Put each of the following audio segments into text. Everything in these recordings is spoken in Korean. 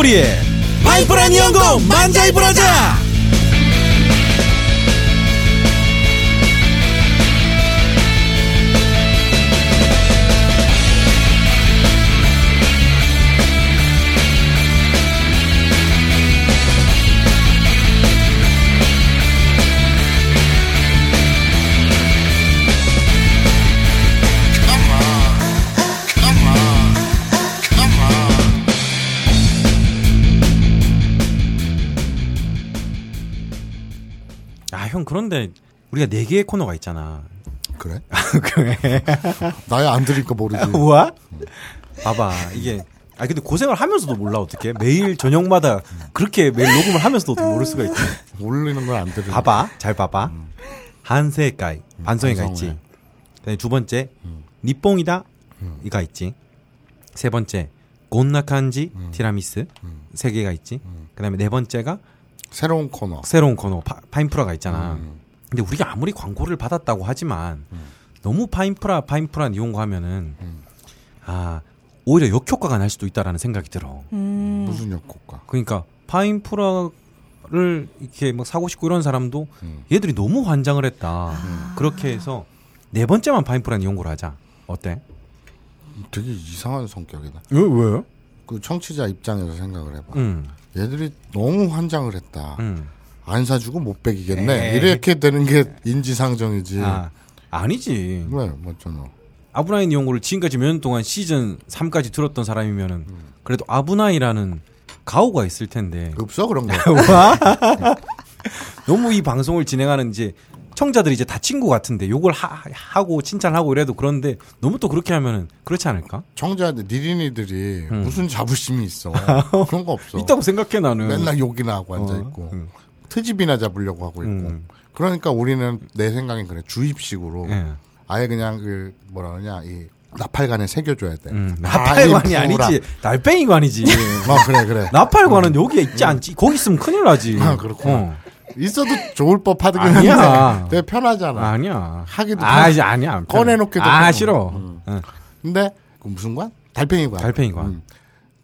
죽돌이의 파이프란 연구 만자이 브라자 그런데 우리가 네 개의 코너가 있잖아. 그래? 그래. 나야 안 들으니까 모르지. 뭐야? 봐봐 이게. 아 근데 고생을 하면서도 몰라 어떻게 매일 저녁마다 그렇게 매일 녹음을 하면서도 어떻게 모를 수가 있지? 모르는 건 안 들으. 봐봐 잘 봐봐. 한세가이 반성이가 반성회. 있지. 그다음에 두 번째 니뽕이다? 이가 있지. 세 번째 곤나칸지 티라미스? 세 개가 있지. 그다음에 네 번째가 새로운 코너. 새로운 코너 파, 파인프라가 있잖아. 근데 우리가 아무리 광고를 받았다고 하지만 너무 파인프라 파인프라 이용고 하면은 아 오히려 역효과가 날 수도 있다라는 생각이 들어. 음. 무슨 역효과? 그러니까 파인프라를 이렇게 막 사고 싶고 이런 사람도 음. 얘들이 너무 환장을 했다. 그렇게 해서 네 번째만 파인프라 이용고를 하자. 어때? 되게 이상한 성격이다. 왜 왜? 그 청취자 입장에서 생각을 해봐. 응, 얘들이 너무 환장을 했다. 응. 안 사주고 못 베기겠네. 에이. 이렇게 되는 게 인지상정이지. 아 아니지. 왜? 뭐잖아. 아브나인 이용고를 지금까지 몇 년 동안 시즌 3까지 들었던 사람이면은 그래도 아브나이라는 가오가 있을 텐데 없어 그런 거. 와? 너무 이 방송을 진행하는 이제 청자들이 이제 다 친구 같은데 욕을 하, 하고 칭찬하고 이래도 그런데 너무 또 그렇게 하면은 그렇지 않을까? 청자들 니린이들이 무슨 자부심이 있어. 그런 거 없어. 있다고 생각해 나는. 맨날 욕이나 하고 앉아 있고 어, 음. 트집이나 잡으려고 하고 있고. 음. 그러니까 우리는 내 생각엔 그래 주입식으로 예. 아예 그냥 그 뭐라 그러냐 이 나팔관에 새겨줘야 돼. 음, 다 나팔관이 인프라. 아니지 달팽이관이지. 어 그래 그래. 나팔관은 여기에 있지 않지. 거기 있으면 큰일 나지. 아, 그렇구나. 어. 있어도 좋을 법하긴. 한데 되게 편하잖아. 아니야. 하기도 아, 편- 아니야. 꺼내놓기도 아, 편하고. 싫어. 음. 응. 근데 그 무슨 관? 달팽이관. 달팽이관. 음.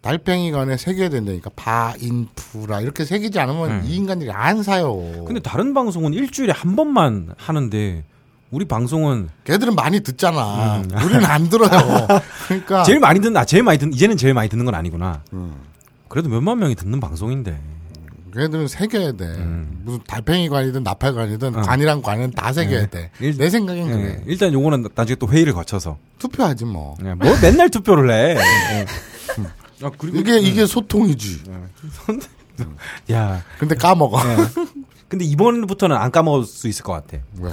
달팽이관에 새겨야 된다니까 바 인프라 이렇게 새기지 않으면 이 인간들이 안 사요. 음. 근데 다른 방송은 일주일에 한 번만 하는데 우리 방송은 걔들은 많이 듣잖아. 우리는 안 들어요. 그러니까 음. 제일 많이 듣는 아 제일 많이 듣는 이제는 제일 많이 듣는 건 아니구나. 음. 그래도 몇만 명이 듣는 방송인데. 걔들은 새겨야 돼. 음. 무슨 달팽이 관이든 나팔 관이든 관이랑 관은 다 새겨야 돼. 어. 네. 일- 내 생각엔 예, 그래. 일단 요거는 나중에 또 회의를 거쳐서 투표하지 뭐. 예, 뭐 맨날 투표를 해. 예. 아 그리고 이게 이게 소통이지. 야 근데 까먹어. 예. 근데 이번부터는 안 까먹을 수 있을 것 같아. 왜?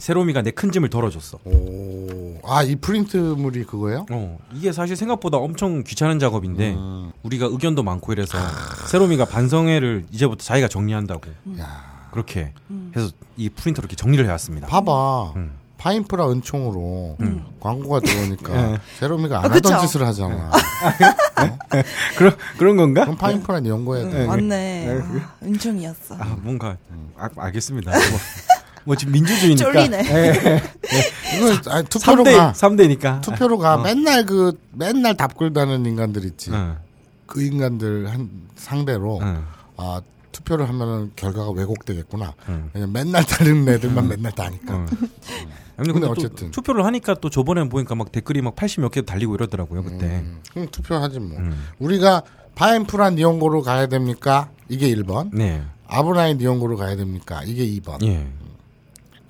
세로미가 내 큰 짐을 덜어줬어. 오. 아, 이 프린트물이 그거예요? 어, 이게 사실 생각보다 엄청 귀찮은 작업인데 음. 우리가 의견도 많고 이래서 세로미가 반성회를 이제부터 자기가 정리한다고 야. 그렇게 해서 이 프린터로 이렇게 정리를 해왔습니다. 봐봐. 음. 파인프라 은총으로 광고가 들어오니까 예. 세로미가 안 아, 그쵸? 하던 짓을 하잖아. 그런 그런 건가? 그럼 파인프라 연구해야 돼. 맞네. 아, 은총이었어. 아 뭔가 아, 알겠습니다. 뭐, 뭐 지금 민주주의니까 쫄리네. 이거 아니, 투표로 3대 가. 3대니까. 투표로 가. 맨날 그 맨날 답글 다는 인간들 있지. 어, 그 인간들 한 상대로 어. 아 투표를 하면은 결과가 왜곡되겠구나. 음. 왜냐면 맨날 다른 애들만 맨날 다니까. 어. 아니, 근데 근데 또 어쨌든. 투표를 하니까 또 저번에 보니까 막 댓글이 막 80 몇 개 달리고 이러더라고요 그때. 음, 그럼 투표하지 뭐. 음. 우리가 파인프라 니온고로 가야 됩니까? 이게 1번. 네. 아브나인 니온고로 가야 됩니까? 이게 2번. 예.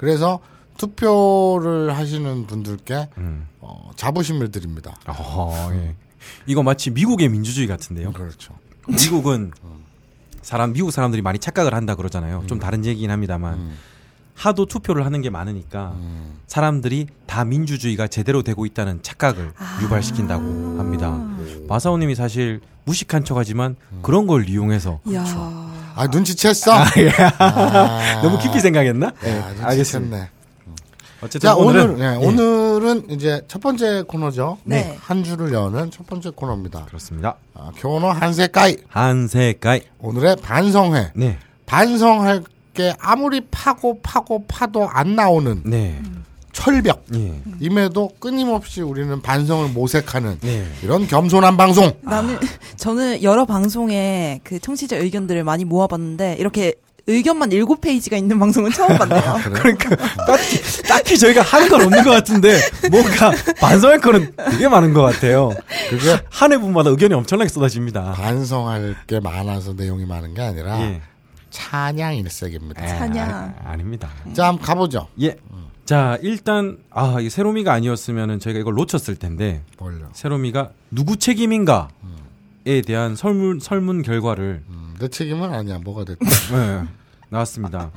그래서 투표를 하시는 분들께 음. 어, 자부심을 드립니다. 어, 예. 이거 마치 미국의 민주주의 같은데요. 그렇죠. 미국은 사람 미국 사람들이 많이 착각을 한다 그러잖아요. 좀 다른 얘기긴 합니다만 음. 하도 투표를 하는 게 많으니까 사람들이 다 민주주의가 제대로 되고 있다는 착각을 유발시킨다고 합니다. 마사오님이 사실 무식한 척하지만 그런 걸 이용해서 이야. 아 눈치챘어? 아, 너무 깊이 생각했나? 네, 네, 알겠습니다. 눈치챘네. 어쨌든 자 오늘 오늘은 네, 예, 오늘은 이제 첫 번째 코너죠. 네. 한 주를 여는 첫 번째 코너입니다. 그렇습니다. 아, 교노 한세까이 한세가이 오늘의 반성회. 네, 반성할 게 아무리 파고 파고 파도 안 나오는 네, 철벽. 예. 임에도 끊임없이 우리는 반성을 모색하는 예. 이런 겸손한 방송. 나는 저는 여러 방송에 그 청취자 의견들을 많이 모아봤는데 이렇게 의견만 일곱 페이지가 있는 방송은 처음 봤네요. 그러니까 딱히, 딱히 저희가 하는 건 없는 것 같은데 뭔가 반성할 거는 되게 많은 것 같아요. 그게 한 회분마다 의견이 엄청나게 쏟아집니다. 반성할 게 많아서 내용이 많은 게 아니라 예. 찬양 일색입니다. 에, 찬양. 아, 아닙니다. 자, 한번 가보죠. 예. 자, 일단 아, 이 세로미가 아니었으면은 저희가 이걸 놓쳤을 텐데 뭘요? 세로미가 누구 책임인가에 대한 설문 설문 결과를 음, 내 책임은 아니야. 뭐가 됐든. 네, 나왔습니다.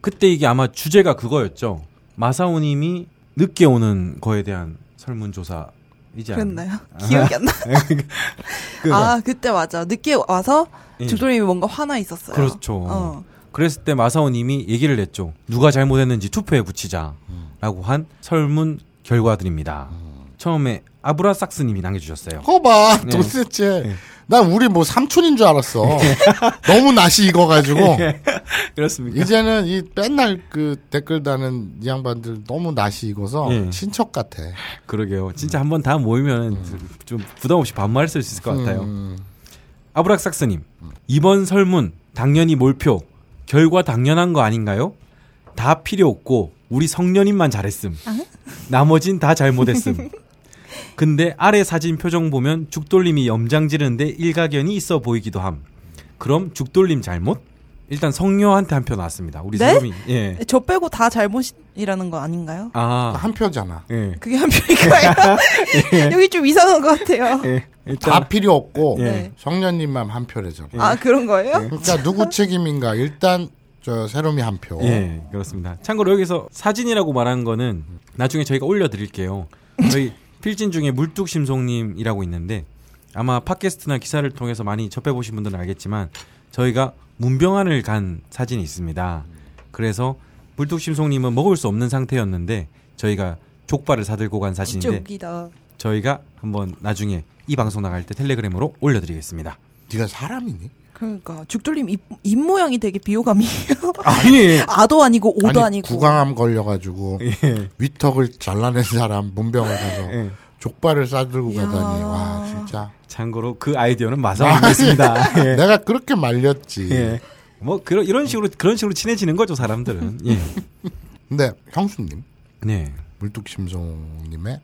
그때 이게 아마 주제가 그거였죠. 마사오 님이 늦게 오는 거에 대한 설문 조사이지 않나요? 그랬나요? 기억이 안 나. 그, 아 그때 맞아. 늦게 와서 예. 죽돌님이 뭔가 화나 있었어요. 그렇죠. 어. 그랬을 때 마사오님이 얘기를 했죠. 누가 잘못했는지 투표에 붙이자라고 한 설문 결과들입니다. 처음에 아브라삭스님이 남겨주셨어요. 그거 봐. 네. 도대체. 네. 난 우리 뭐 삼촌인 줄 알았어. 너무 낯이 익어가지고. 그렇습니까? 이제는 이 맨날 그 댓글 다는 이 양반들 너무 낯이 익어서 예. 친척 같아. 그러게요. 진짜 한번 다 모이면 좀 부담 없이 반말할 수 있을 것 같아요. 음, 아브락삭스님 이번 설문 당연히 몰표 결과 당연한 거 아닌가요? 다 필요 없고 우리 성년인만 잘했음. 나머진 다 잘못했음. 근데 아래 사진 표정 보면 죽돌림이 염장 지르는데 일가견이 있어 보이기도 함. 그럼 죽돌림 잘못? 일단 성녀한테 한 표 나왔습니다. 우리 네? 사람이 예. 저 빼고 다 잘못이라는 거 아닌가요? 아, 한 표잖아. 예. 그게 한 표인가요? 여기 좀 이상한 것 같아요. 예. 다 일단 필요 없고 예. 네. 성년님만 한 표래죠. 아 그런 거예요? 그러니까 누구 책임인가 일단 저 새롬이 한 표. 예, 그렇습니다. 참고로 여기서 사진이라고 말한 거는 나중에 저희가 올려드릴게요. 저희 필진 중에 물뚝심송님이라고 있는데 아마 팟캐스트나 기사를 통해서 많이 접해보신 분들은 알겠지만 저희가 문병안을 간 사진이 있습니다. 그래서 물뚝심송님은 먹을 수 없는 상태였는데 저희가 족발을 사들고 간 사진인데 웃기다. 저희가 한번 나중에 이 방송 나갈 때 텔레그램으로 올려드리겠습니다. 네가 사람이니? 그러니까 죽돌림 입, 입 모양이 되게 비호감이에요. 아니, 아도 아니고 오도 아니, 아니, 고 구강암 걸려가지고 예, 위턱을 잘라낸 사람 문병을 가서 예. 족발을 싸들고. 가다니 와 진짜 참고로 그 아이디어는 마사오님이었습니다. 예. 내가 그렇게 말렸지. 예. 뭐 그런 이런 식으로 그런 식으로 친해지는 거죠 사람들은. 예. 근데 형수님 네. 물뚝심송님의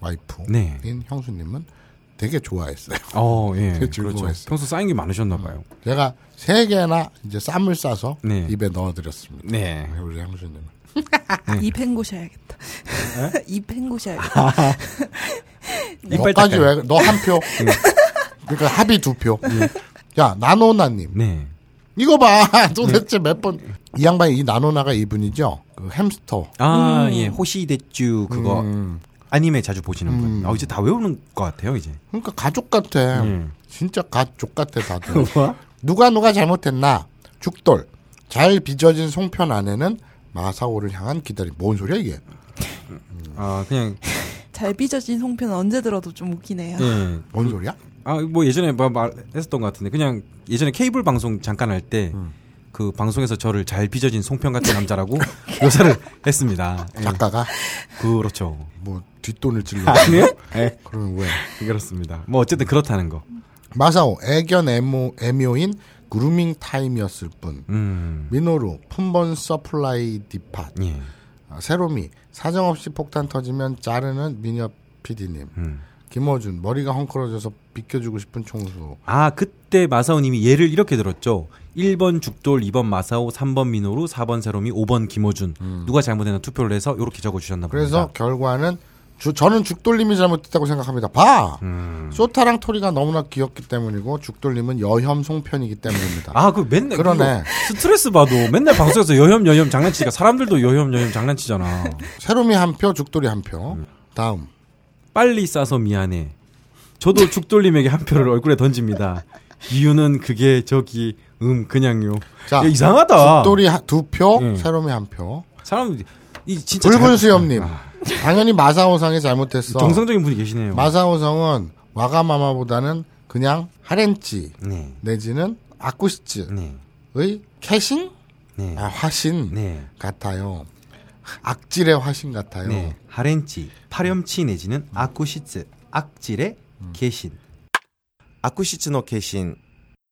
와이프인 네. 형수님은 되게 좋아했어요. 어, 예. 되게 그렇죠. 즐거워했어요. 평소 쌓인 게 많으셨나 봐요. 제가 세 개나 이제 쌈을 싸서 네. 입에 넣어드렸습니다. 네. 우리 형수님. 입 헹구셔야겠다. 입 헹구셔야겠다. 이빨 너까지 닦아요. 왜? 너 한 표. 그러니까 합의 두 표. 야 나노나님 네. 이거 봐 도대체 몇 번 이 양반이 이 나노나가 이분이죠 그 햄스터 아, 예. 호시대쭈 그거 음, 아니메 자주 보시는 분. 음. 아, 이제 다 외우는 것 같아요, 이제. 그러니까 가족 같아 음. 진짜 가족 같아 다들 누가 누가 잘못했나 죽돌 잘 빚어진 송편 안에는 마사오를 향한 기다림 뭔 소리야 이게 아, 그냥 잘 빚어진 송편 언제 들어도 좀 웃기네요. 예. 뭔 소리야 아, 뭐 예전에 뭐 말했었던 것 같은데 그냥 예전에 케이블 방송 잠깐 할 때그 방송에서 저를 잘 빚어진 송편 같은 남자라고 묘사를 했습니다. 예. 작가가 그렇죠. 뭐 뒷돈을 찔러 아니요? 예. 그러면 왜 그렇습니다. 뭐 어쨌든 그렇다는 거. 마사오 애견 애모 애묘인 그루밍 타임이었을 뿐 음. 미노루 품번 supply depot 예. 아, 세로미 사정없이 폭탄 터지면 자르는 미녀 PD님 음. 김어준 머리가 헝클어져서 비켜주고 싶은 총수 아, 그때 마사오님이 예를 이렇게 들었죠. 1번 죽돌, 2번 마사오, 3번 민호루, 4번 세롬이, 5번 김호준. 누가 잘못했나 투표를 해서 이렇게 적어주셨나 봅니다. 그래서 결과는 주, 저는 죽돌림이 잘못했다고 생각합니다 봐 음. 소타랑 토리가 너무나 귀엽기 때문이고 죽돌림은 여혐 송편이기 때문입니다 아, 그 맨날 그러네. 스트레스 봐도 맨날 방송에서 여혐 여혐 장난치니까 사람들도 여혐 여혐 장난치잖아. 세롬이 한 표 죽돌이 한 표 음. 다음 빨리 싸서 미안해. 저도 죽돌림에게 한 표를 얼굴에 던집니다. 이유는 그게 저기 음 그냥요. 자 야, 이상하다. 죽돌이 두 표 음. 세롬이 한 표 사람 이 진짜 붉은 잘- 수염님 아, 당연히 마사오상이 잘못했어 정상적인 분이 계시네요. 마사오성은 와가마마보다는 그냥 하렌치 네, 내지는 아쿠시츠의 네, 캐신 네, 아, 화신 네. 같아요. 악질의 화신 같아요. 네. 하렌치, 파렴치 내지는 아쿠시츠, 악질의 계신. 아쿠시츠노 계신,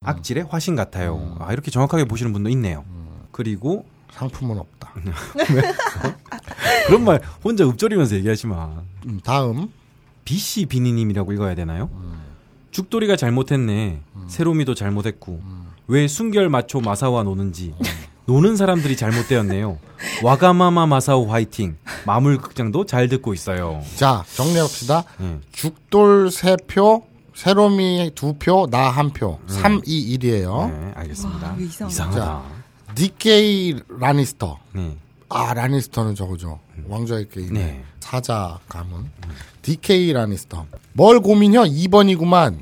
악질의 화신 같아요. 아, 이렇게 정확하게 보시는 분도 있네요. 그리고 상품은 없다. 그런 말 혼자 읊조리면서 얘기하지 마. 음, 다음 BC 비니님이라고 읽어야 되나요? 죽돌이가 잘못했네. 세로미도 잘못했고. 왜 순결 마초 마사오와 노는지. 노는 사람들이 잘못되었네요. 와가마마 마사오 화이팅. 마물 극장도 잘 듣고 있어요. 자 정리합시다. 네. 죽돌 세 표, 세로미 두 표, 나 한 표. 3, 2, 1이에요. 네, 알겠습니다. 와, 이상하다. 이 DK 라니스터. 네. 아 라니스터는 저거죠. 왕좌의 게임. 네. 사자 가문. DK 라니스터. 뭘 고민혀? 2번이구만.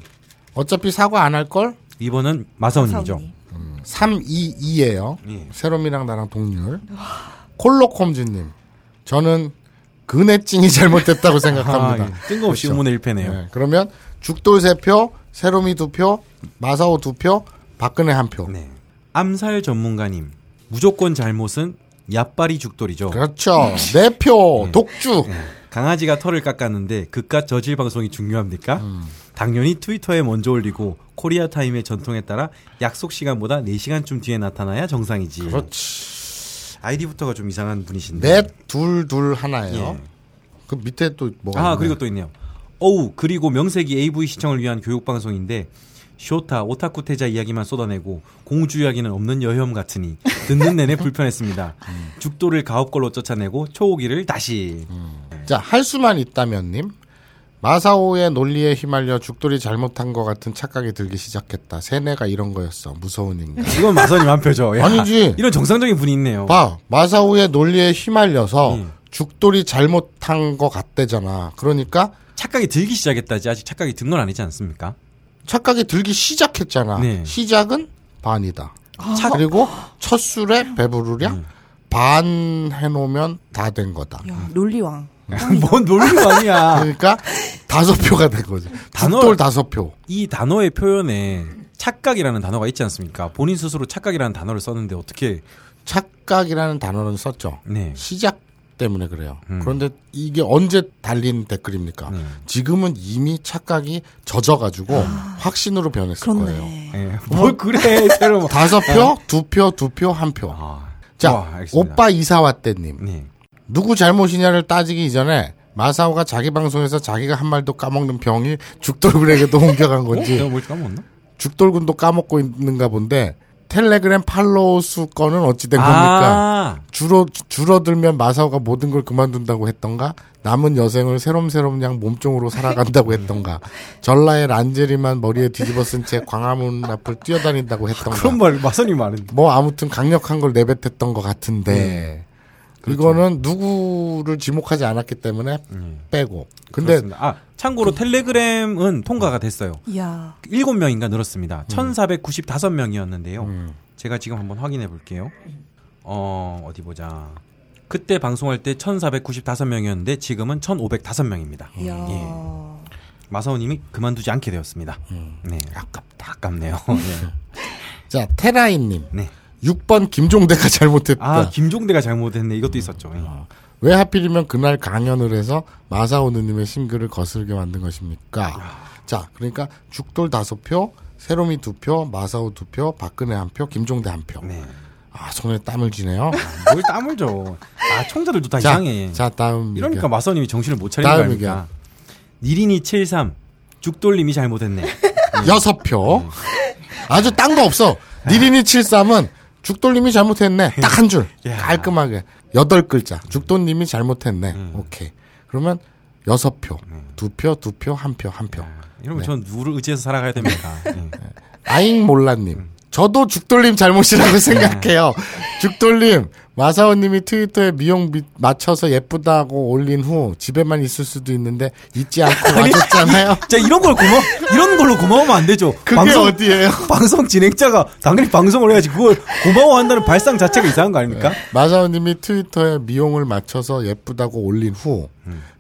어차피 사과 안 할 걸? 이번은 마사오님이죠. 사원이. 3, 2, 2예요. 예. 세롬이랑 나랑 동률. 콜로콤즈님. 저는 근해증이 잘못됐다고 생각합니다. 아, 예. 뜬금없이 그렇죠. 의문의 1패네요. 네, 그러면 죽돌 세 표, 세롬이 두 표, 마사오 두 표, 박근혜 한 표. 네. 암살 전문가님. 무조건 잘못은 야빠리 죽돌이죠. 그렇죠. 네 표, 독주. 강아지가 털을 깎았는데 그깟 저질 방송이 중요합니까? 음. 당연히 트위터에 먼저 올리고 코리아 타임의 전통에 따라 약속 시간보다 4시간쯤 뒤에 나타나야 정상이지. 그렇지. 아이디부터가 좀 이상한 분이신데. 넷, 둘, 둘 하나예요. 예. 그 밑에 또 뭐가 아, 있나요? 그리고 또 있네요. 어우, 그리고 명색이 AV 시청을 위한 교육 방송인데 쇼타 오타쿠 태자 이야기만 쏟아내고 공주 이야기는 없는 여혐 같으니 듣는 내내 불편했습니다. 음. 죽도를 가업걸로 쫓아내고 초호기를 다시. 자, 할 수만 있다면 님. 마사오의 논리에 휘말려 죽돌이 잘못한 것 같은 착각이 들기 시작했다. 세뇌가 이런 거였어. 무서운 인간. 이건 마선님 한 표죠. 야, 아니지. 이런 정상적인 분이 있네요. 봐, 마사오의 논리에 휘말려서 음. 죽돌이 잘못한 것 같대잖아. 그러니까 착각이 들기 시작했다지 아직 착각이 든 건 아니지 않습니까? 착각이 들기 시작했잖아. 네. 시작은 반이다. 착- 그리고 첫 술에 배부르랴 음. 반 해놓으면 다 된 거다. 야, 논리왕. 뭔 논리가 아니야. 그러니까 다섯 표가 된 거지. 단어- 다섯 표. 이 단어의 표현에 착각이라는 단어가 있지 않습니까? 본인 스스로 착각이라는 단어를 썼는데 어떻게 착각이라는 단어는 썼죠. 네. 시작 때문에 그래요. 음. 그런데 이게 언제 달린 댓글입니까? 네. 지금은 이미 착각이 젖어가지고 확신으로 변했을 거예요. 그렇네. 예. 뭘 그래 새로 다섯 표, 두 표, 두 표, 한 표. 아, 자, 알겠습니다. 오빠 이사 왔대님. 네. 누구 잘못이냐를 따지기 이전에 마사오가 자기 방송에서 자기가 한 말도 까먹는 병이 죽돌군에게도 옮겨간 어? 건지 내가 뭘 까먹었나? 죽돌군도 까먹고 있는가 본데 텔레그램 팔로우 수 건은 어찌 된 겁니까? 아, 줄어 줄어들면 마사오가 모든 걸 그만둔다고 했던가? 남은 여생을 새롬새롬 양 몸종으로 살아간다고 했던가? 전라의 란제리만 머리에 뒤집어 쓴 채 광화문 앞을 뛰어다닌다고 했던가? 그런 말 마선이 많은데. 뭐 아무튼 강력한 걸 내뱉었던 것 같은데 이거는 누구를 지목하지 않았기 때문에 음, 빼고 근데 그렇습니다. 아, 참고로 텔레그램은 통과가 됐어요. 이야. 7명인가 늘었습니다. 1495명이었는데요. 음, 제가 지금 한번 확인해 볼게요. 어, 어디 보자. 그때 방송할 때 1495명이었는데 지금은 1505명입니다. 이야. 예. 마사오 님이 그만두지 않게 되었습니다. 네. 아깝다. 아깝네요. 네. 자 테라인님 네. 6번 김종대가 잘못했다 아, 김종대가 잘못했네. 이것도 있었죠. 예. 왜 하필이면 그날 강연을 해서 마사오 누님의 심글을 거슬게 만든 것입니까? 자, 그러니까 죽돌 다섯 표, 세롬이 두 표, 마사오 두 표, 박근혜 한 표, 김종대 한 표. 네. 아, 손에 땀을 쥐네요. 뭘 땀을 줘. 아, 청자들도 다 자, 이상해. 자, 다음 이러니까 의견. 마사오님이 정신을 못 차리는 거 다음 아닙니까? 니린이 73. 죽돌님이 잘못했네. 여섯 표. 음. 아주 딴 거 없어. 니린이 73은 죽돌님이 잘못했네. 딱 한 줄. 야. 깔끔하게. 여덟 글자. 죽돌님이 잘못했네. 음. 오케이. 그러면 여섯 표. 두 표, 두 표, 한 표, 한 표. 이러면 네. 전 누구를 의지해서 살아가야 됩니까? 예. 아잉 몰라님. 저도 죽돌님 잘못이라고 생각해요. 죽돌님, 마사오님이 트위터에 미용 미- 맞춰서 예쁘다고 올린 후 집에만 있을 수도 있는데 잊지 않고 와줬잖아요. 자, 이런 걸 고마, 이런 걸로 고마우면 안 되죠. 그게 어디예요? 방송 진행자가 당연히 방송을 해야지. 그걸 고마워한다는 발상 자체가 이상한 거 아닙니까? 마사오님이 트위터에 미용을 맞춰서 예쁘다고 올린 후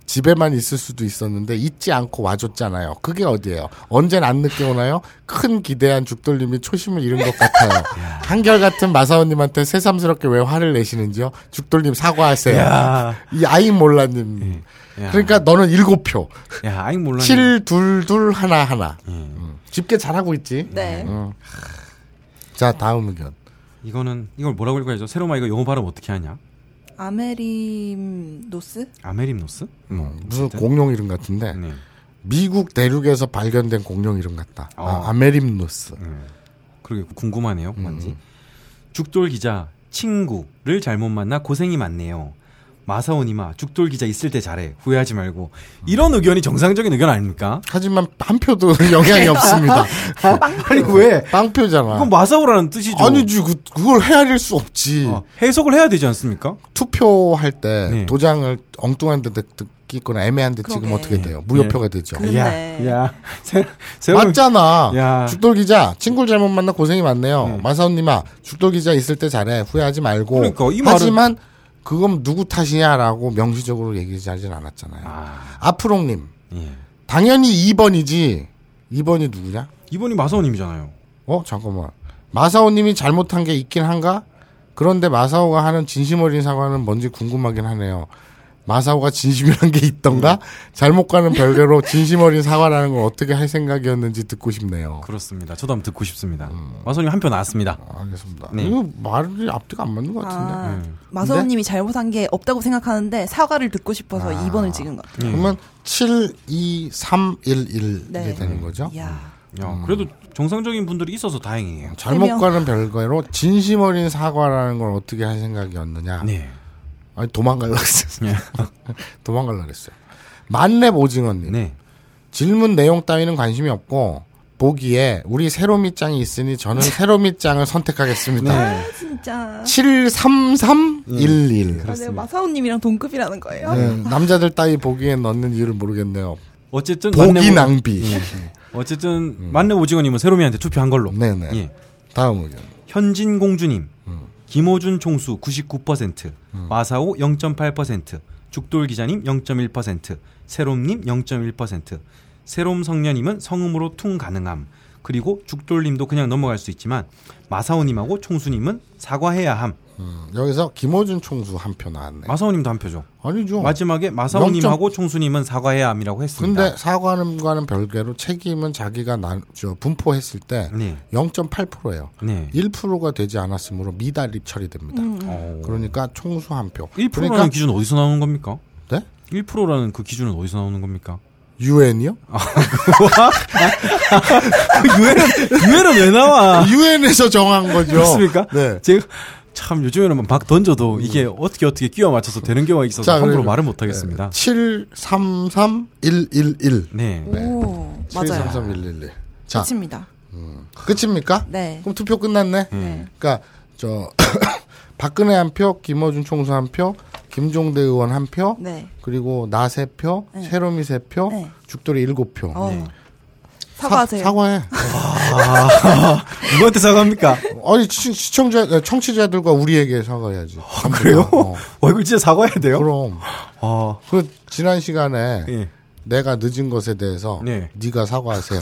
집에만 있을 수도 있었는데 잊지 않고 와줬잖아요. 그게 어디예요? 언젠 안 늦게 오나요? 큰 기대한 죽돌림이 초심을 잃은 것 같아요. 한결같은 마사오님한테 새삼스럽게 왜 화를 내시는지요? 죽돌림 사과하세요. 야, 이 아잉 몰라님. 야. 그러니까 너는 일곱 표. 야, 아잉 몰라. 7, 둘, 둘, 하나, 하나. 예. 음. 집계 잘하고 있지? 네. 음. 자, 다음 의견. 이거는 이걸 뭐라고 읽어야죠? 세로마 이거 영어 발음 어떻게 하냐? 아메림노스? 아메림노스? 음, 무슨 공룡 이름 같은데. 네. 미국 대륙에서 발견된 공룡 이름 같다. 어. 아, 아 메림노스. 그러게 궁금하네요. 뭔지. 죽돌 기자 친구를 잘못 만나 고생이 많네요. 마사오니마 죽돌 기자 있을 때 잘해 후회하지 말고 이런 의견이 정상적인 의견 아닙니까? 하지만 한 표도 영향이 없습니다. 아니 왜? 빵표잖아. 그건 마사오라는 뜻이죠. 아니지, 그, 그걸 헤아릴 수 없지. 어, 해석을 해야 되지 않습니까? 투표할 때 네. 도장을 엉뚱한 데 끼거나 애매한 데 찍으면 그러게. 어떻게 돼요? 무효표가 되죠. 그- 네. 야, 세, 세월 맞잖아. 야. 죽돌 기자, 친구를 잘못 만나 고생이 많네요. 네. 마사오님아, 죽돌 기자 있을 때 잘해. 후회하지 말고. 그러니까 이 말은- 하지만 그건 누구 탓이냐라고 명시적으로 얘기하진 않았잖아요. 아, 아프롱님, 예. 당연히 2번이지. 2번이 누구냐? 이번이 마사오님이잖아요. 어, 잠깐만. 마사오님이 잘못한 게 있긴 한가? 그런데 마사오가 하는 진심 어린 사과는 뭔지 궁금하긴 하네요. 마사오가 진심이란 게 있던가? 잘못 가는 별개로 진심 어린 사과라는 걸 어떻게 할 생각이었는지 듣고 싶네요. 그렇습니다. 저도 한번 듣고 싶습니다. 음. 마사오님 한 표 나왔습니다. 알겠습니다. 네. 이거 말이 앞뒤가 안 맞는 것 같은데. 아, 네. 마사오님이 잘못한 게 없다고 생각하는데 사과를 듣고 싶어서 아. 2번을 찍은 것 같아요. 예. 그러면 7, 2, 3, 1, 1 네. 되는 거죠? 이야. 야, 그래도 정상적인 분들이 있어서 다행이에요. 잘못. 가는 별개로 진심 어린 사과라는 걸 어떻게 할 생각이었느냐? 네. 아니 도망갈라 했어요. 예. 도망갈라 그랬어요. 만렙 오징어님. 네. 질문 내용 따위는 관심이 없고 보기에 우리 세로미짱이 있으니 저는 세로미짱을 선택하겠습니다. 네. 진짜. 73311. 아, 내가 마사오님이랑 동급이라는 거예요? 네, 남자들 따위 보기에 넣는 이유를 모르겠네요. 어쨌든 보기 만렙 오- 낭비. 예. 어쨌든 만렙 오징어님은 세로미한테 투표한 걸로. 네네. 예. 다음 의견. 현진 공주님, 음. 김호준 총수 99%, 마사오 0.8%, 죽돌 기자님 0.1%, 세롬님 0.1%, 세롬 성녀님은 성음으로 퉁 가능함. 그리고 죽돌님도 그냥 넘어갈 수 있지만 마사오님하고 총수님은 사과해야 함. 음, 여기서 김호준 총수 한 표 나왔네. 마사오님도 한 표죠. 아니죠. 마지막에 마사오님하고 총수님은 사과해야 함이라고 했습니다. 근데 사과는과는 별개로 책임은 자기가 나, 저 분포했을 때 네, 0.8%예요. 네. 1%가 되지 않았으므로 미달이 처리됩니다. 어. 그러니까 총수 한 표. 1%라는 그러니까 기준 은 어디서 나오는 겁니까? 네? 1%라는 그 기준은 어디서 나오는 겁니까? 유엔이요? 유엔은 유엔은 왜 나와? 유엔에서 정한 거죠. 그렇습니까? 네. 제가 참 요즘에는 막 던져도 이게 어떻게 어떻게 끼워 맞춰서 되는 경우가 있어서 자, 함부로 그래요. 말을 못 하겠습니다. 733111. 네. 오, 맞아요. 733111. 자, 끝입니다. 끝입니까? 네. 그럼 투표 끝났네. 음. 그러니까 저 박근혜 한 표, 김어준 총수 한 표, 김종대 의원 한 표, 네. 그리고 나 세 표, 네. 세롬이 세 표, 네. 죽돌이 일곱 표. 어. 네. 사과하세요. 사, 과해 누구한테 사과합니까? 아니 시, 시청자, 청취자들과 우리에게 사과해야지. 다. 그래요? 어, 어 이거 진짜 사과해야 돼요? 그럼 아, 그 지난 시간에 예. 내가 늦은 것에 대해서 네. 네가 사과하세요.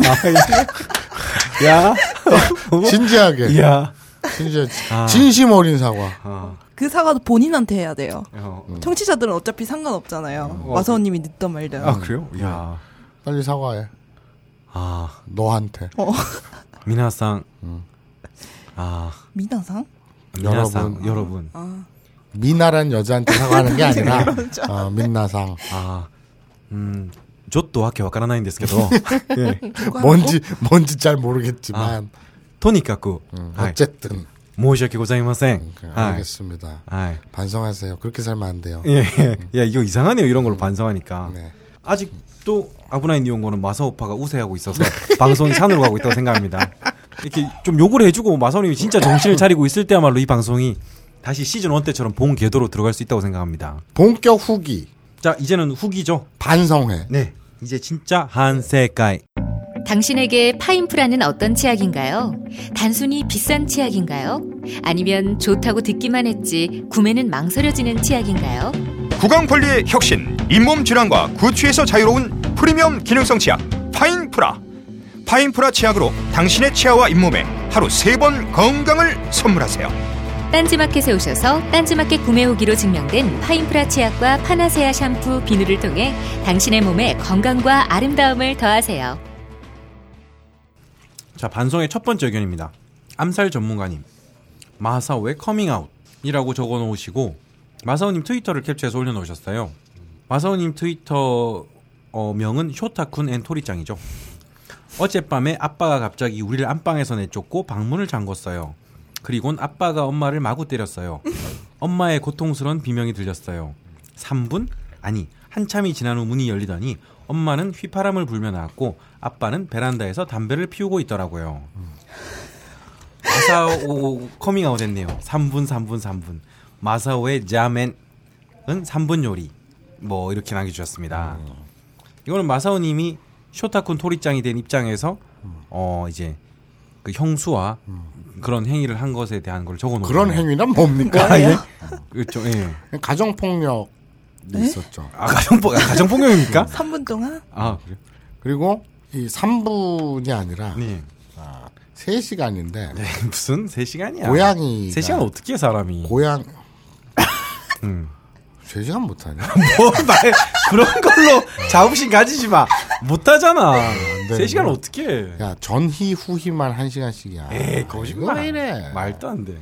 야, 진지하게. 야, 진짜 아. 진심 어린 사과. 아, 그 사과도 본인한테 해야 돼요. 어. 청취자들은 어차피 상관없잖아요. 어. 마사오님이 늦던 말든. 아 그래요? 야, 빨리 사과해. 아, 너한테. 미나상, 아, 미나상? 미나상, 여러분. 여러분, 아, 미나란 여자한테 사과하는 게 아니라 어, 민나상. 아, 음, 저도 학교 와까라 나인ですけど, 예, 뭔지 뭔지 잘 모르겠지만 とにかく、 음, はい、 어쨌든 申し訳ございません. 그, 아, 알겠습니다. 아, 반성하세요. 그렇게 살면 안 돼요. 예, 예, 야 이거 이상하네요 이런 걸로 반성하니까. 네. 아직 도 아브나인 니온고는 마사오파가 우세하고 있어서 방송이 산으로 가고 있다고 생각합니다. 이렇게 좀 욕을 해주고 마사오님이 진짜 정신을 차리고 있을 때야말로 이 방송이 다시 시즌 1 때처럼 본 궤도로 들어갈 수 있다고 생각합니다. 본격 후기 자 이제는 후기죠. 반성회. 네, 이제 진짜 한세가이. 당신에게 파인프라는 어떤 치약인가요? 단순히 비싼 치약인가요? 아니면 좋다고 듣기만 했지 구매는 망설여지는 치약인가요? 구강 관리의 혁신 잇몸 질환과 구취에서 자유로운 프리미엄 기능성 치약 파인프라 파인프라 치약으로 당신의 치아와 잇몸에 하루 세 번 건강을 선물하세요 딴지마켓에 오셔서 딴지마켓 구매 후기로 증명된 파인프라 치약과 파나세아 샴푸, 비누를 통해 당신의 몸에 건강과 아름다움을 더하세요. 자, 반송의 첫 번째 의견입니다. 암살 전문가님. 마사오의 커밍아웃이라고 적어 놓으시고 마사오님 트위터를 캡처해서 올려놓으셨어요. 마사오님 트위터 어, 명은 쇼타쿤 and 토리짱이죠. 어젯밤에 아빠가 갑자기 우리를 안방에서 내쫓고 방문을 잠궜어요. 그리곤 아빠가 엄마를 마구 때렸어요. 엄마의 고통스러운 비명이 들렸어요. 3분? 아니, 한참이 지난 후 문이 열리더니 엄마는 휘파람을 불며 나왔고 아빠는 베란다에서 담배를 피우고 있더라고요. 마사오 커밍아웃 했네요. 3분, 3분, 3분. 마사오의 자맨은 3분 요리. 뭐 이렇게 남겨주셨습니다. 이거는 마사오님이 쇼타쿤 토리짱이 된 입장에서 어 이제 그 형수와 그런 행위를 한 것에 대한 걸 적어놓은 그런 거예요. 행위는 뭡니까? 아, 예? 그렇죠. 예. 가정 폭력이 있었죠. 아 가정 폭 가정 폭력입니까? 3분 동안? 아 그래요? 그리고 이 3분이 아니라 네. 아, 3시간인데 네, 무슨 3 시간이야? 고양이 3 시간 어떻게 해 사람이? 고양 음. 3시간 못하냐? 뭐 말 그런 걸로 자부심 가지지 마. 못하잖아. 되는 3 시간 거야. 어떻게 해? 야 전희 후희만 1시간씩이야. 에이 거짓말. 왜 이래? 말도 안 돼.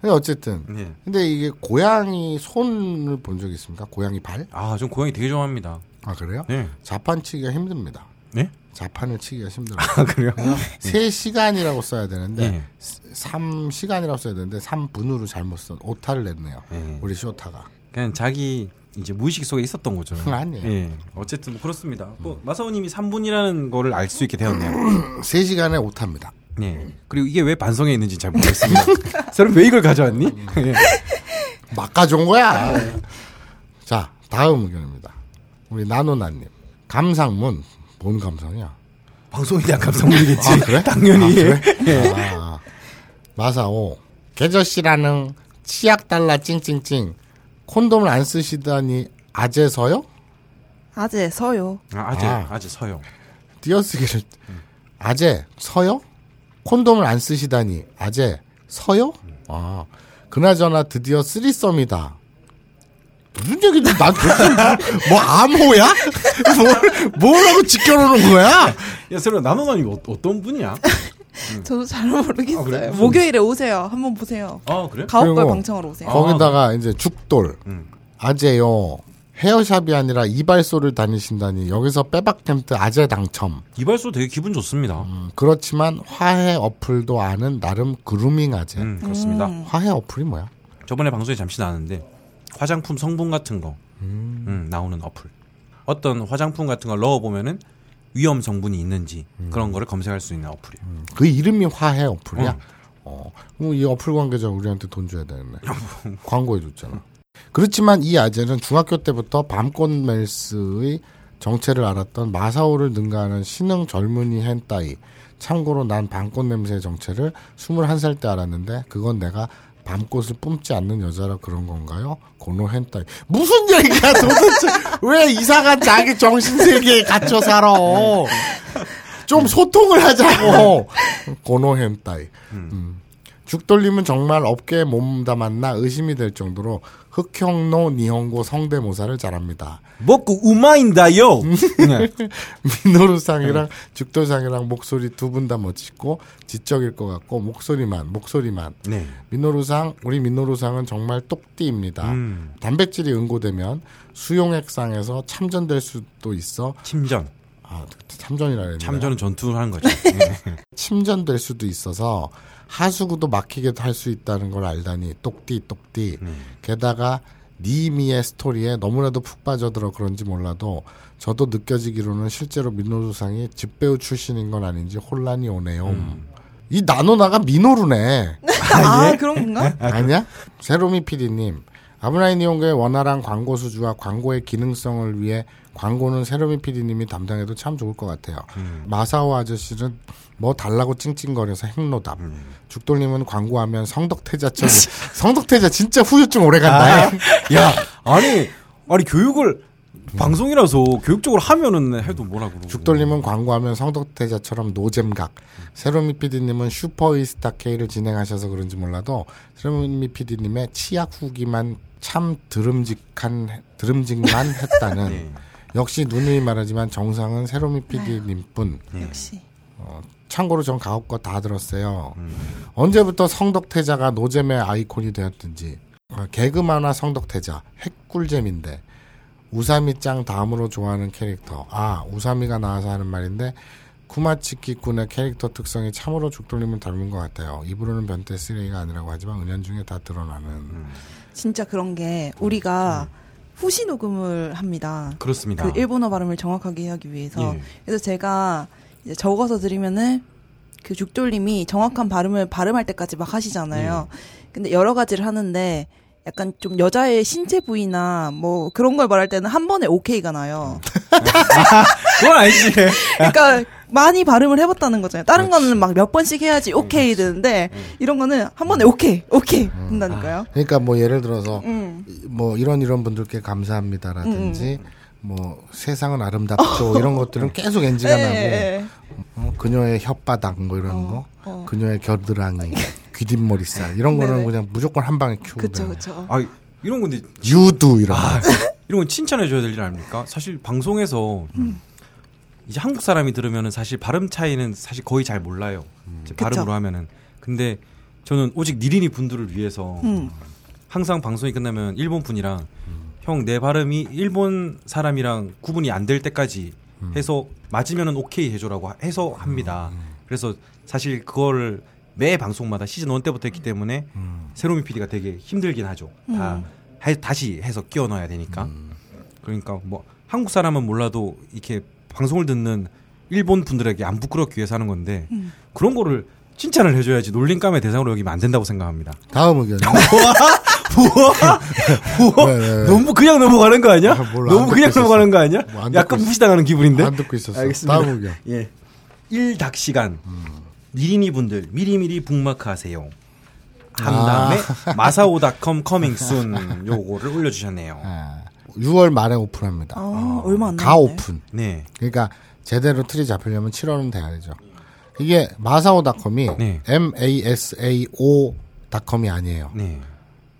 근데 어쨌든 네. 근데 이게 고양이 손을 본 적 있습니까? 고양이 발? 아, 전 고양이 되게 좋아합니다. 아 그래요? 네. 자판 치기가 힘듭니다. 네? 자판을 치기가 힘들어요. 아, 그래요? 3시간이라고 써야 되는데 네. 3시간이라고 써야 되는데 3분으로 잘못 써 오타를 냈네요. 네. 우리 쇼타가. 그냥 자기 이제 무의식 속에 있었던 거죠. 아니에요. 예. 어쨌든 뭐 그렇습니다. 뭐 마사오님이 3분이라는 거를 알 수 있게 되었네요. 3시간에 오타입니다. 예. 그리고 이게 왜 반성에 있는지 잘 모르겠습니다. 사람 왜 이걸 가져왔니? 예. 막 가져온 거야. 자, 다음 의견입니다. 우리 나노나님. 감상문. 뭔 감상이야? 방송에 대한 감성물이겠지. 아, 그래? 당연히. 아, 그래? 예. 아, 마사오. 개저씨라는 치약 달라 찡찡찡. 콘돔을 안 쓰시다니 아재서요? 아재, 서요. 아, 아재, 아. 아재 서요. 띄어쓰기를 아재 서요? 콘돔을 안 쓰시다니 아재 서요? 아 그나저나 드디어 쓰리썸이다. 무슨 얘기지? 난 도대체 뭐, 뭐 암호야? 뭘, 뭐라고 지켜놓는 거야? 야, 새로 나노나님 어, 어떤 분이야? 저도 잘 모르겠어요. 아, 그래? 목요일에 오세요. 한번 보세요. 아, 그래? 가옥걸 방청으로 오세요. 아. 거기다가 이제 죽돌 음. 아재요. 헤어샵이 아니라 이발소를 다니신다니 여기서 빼박 캠프 아재 당첨. 이발소 되게 기분 좋습니다. 음, 그렇지만 화해 어플도 아는 나름 그루밍 아재. 음, 그렇습니다. 화해 어플이 뭐야? 저번에 방송에 잠시 나왔는데 화장품 성분 같은 거 음, 나오는 어플. 어떤 화장품 같은 걸 넣어 보면은 위험 성분이 있는지 그런 거를 검색할 수 있는 어플이에요. 그 이름이 화해 어플이야? 어. 어. 그럼 이 어플 관계자 우리한테 돈 줘야 되겠네. 광고해 줬잖아. 그렇지만 이 아재는 중학교 때부터 밤꽃 멜스의 정체를 알았던 마사오를 능가하는 신흥 젊은이 헨따이. 참고로 난 밤꽃 냄새의 정체를 21살 때 알았는데 그건 내가 밤꽃을 뿜지 않는 여자라 그런 건가요? 고노 헨따이. 무슨 얘기야 도대체 왜 이상한 자기 정신세계에 갇혀 살아. 좀 소통을 하자고. 고노 헨따이. 음. 죽돌림은 정말 업계에 몸담았나 의심이 될 정도로 흑형노 니혼고 성대모사를 잘합니다. 먹고 우마인다요. 네. 미노루상이랑 죽돌상이랑 목소리 두 분 다 멋지고 지적일 것 같고 목소리만 목소리만 네. 민노루상 우리 민노루상은 정말 똑띠입니다. 음. 단백질이 응고되면 수용액상에서 참전될 수도 있어 침전. 아 참전이라 그랬네. 참전은 전투를 하는 거죠. 네. 침전될 수도 있어서 하수구도 막히게도 할수 있다는 걸 알다니 똑띠 똑띠 네. 게다가 니미의 스토리에 너무나도 푹 빠져들어 그런지 몰라도 저도 느껴지기로는 실제로 민노루상이 집배우 출신인 건 아닌지 혼란이 오네요. 음. 이 나노나가 미노루네. 아, 그런 건가? 아니야? 세로미 PD님, 아브라인 이용가의 원활한 광고 수주와 광고의 기능성을 위해 광고는 세로미 PD님이 담당해도 참 좋을 것 같아요. 마사오 아저씨는 뭐 달라고 찡찡거려서 행노답. 죽돌님은 광고하면 성덕태자처럼 성덕태자 진짜 후유증 오래 간다. 야, 아니, 아니 교육을 방송이라서 교육적으로 하면은 해도 뭐라 그러고. 죽돌림은 광고하면 성덕태자처럼 노잼각, 세로미 PD님은 슈퍼이스타 K를 진행하셔서 그런지 몰라도 세로미 PD님의 치약 후기만 참 드름직한 드름직만 했다는 네. 역시 누누이 말하지만 정상은 세로미 PD님뿐. 역시. 참고로 전 가옥거 다 들었어요. 음. 언제부터 성덕태자가 노잼의 아이콘이 되었든지 어, 개그 만화 성덕태자 핵꿀잼인데 우사미짱 다음으로 좋아하는 캐릭터 아 우사미가 나와서 하는 말인데 쿠마치키 군의 캐릭터 특성이 참으로 죽돌림을 닮은 것 같아요. 입으로는 변태 쓰레기가 아니라고 하지만 은연중에 다 드러나는 진짜 그런 게 우리가 후시 녹음을 합니다. 그렇습니다. 그 일본어 발음을 정확하게 하기 위해서. 예. 그래서 제가 이제 적어서 드리면은 그 죽돌님이 정확한 발음을 발음할 때까지 막 하시잖아요. 예. 근데 여러 가지를 하는데 약간 좀 여자의 신체 부위나 뭐 그런 걸 말할 때는 한 번에 오케이가 나요. 그건 아니지. 그러니까 많이 발음을 해봤다는 거잖아요. 다른 거는 막 몇 번씩 해야지 오케이 되는데 이런 거는 한 번에 오케이 오케이 된다니까요. 그러니까 뭐 예를 들어서 음. 뭐 이런 이런 분들께 감사합니다라든지 뭐 세상은 아름답죠 이런 것들은 계속 NG가 예, 나고 예, 어, 그녀의 혓바닥 뭐 이런 거, 어. 그녀의 겨드랑이, 귀뒷머리살 이런 거는 네네. 그냥 무조건 한 방에 큐. 그쵸 그쵸. 아 이런 건데 유두 이런. 거. 이런 건 칭찬해 줘야 될 일 아닙니까? 사실 방송에서 음. 이제 한국 사람이 들으면은 사실 발음 차이는 사실 거의 잘 몰라요. 그쵸. 발음으로 하면은. 근데 저는 오직 니린이 분들을 위해서 음. 항상 방송이 끝나면 일본 분이랑 형내 발음이 일본 사람이랑 구분이 안 될 때까지 해서 맞으면은 오케이 해줘라고 하- 해서 합니다. 그래서 사실 그걸 매 방송마다 시즌 1 때부터 했기 때문에 세로미 PD가 되게 힘들긴 하죠. 다 해- 다시 해서 끼워 넣어야 되니까. 그러니까 뭐 한국 사람은 몰라도 이렇게 방송을 듣는 일본 분들에게 안 부끄럽기 위해서 하는 건데 그런 거를 칭찬을 해줘야지 놀림감의 대상으로 여기면 안 된다고 생각합니다. 다음 의견. 우와, 네, 네. 너무 그냥 넘어가는 거 아니야? 아, 몰라. 안 너무 그냥 있었어. 넘어가는 거 아니야? 듣고 약간 있- 무시당하는 기분인데? 안 듣고 있었어. 알겠습니다. 다음 의견. 예. 1닭 시간. 미리미 분들 미리미리 북마크하세요. 한 아. 다음에 마사오닷컴 커밍 순 요거를 올려주셨네요. 아, 6월 말에 오픈합니다. 아, 얼마 안 남았네. 가 오픈. 네. 그러니까 제대로 틀이 잡히려면 7월은 돼야 되죠. 이게 마사오닷컴이 네. M A S A O.com이 아니에요. 네.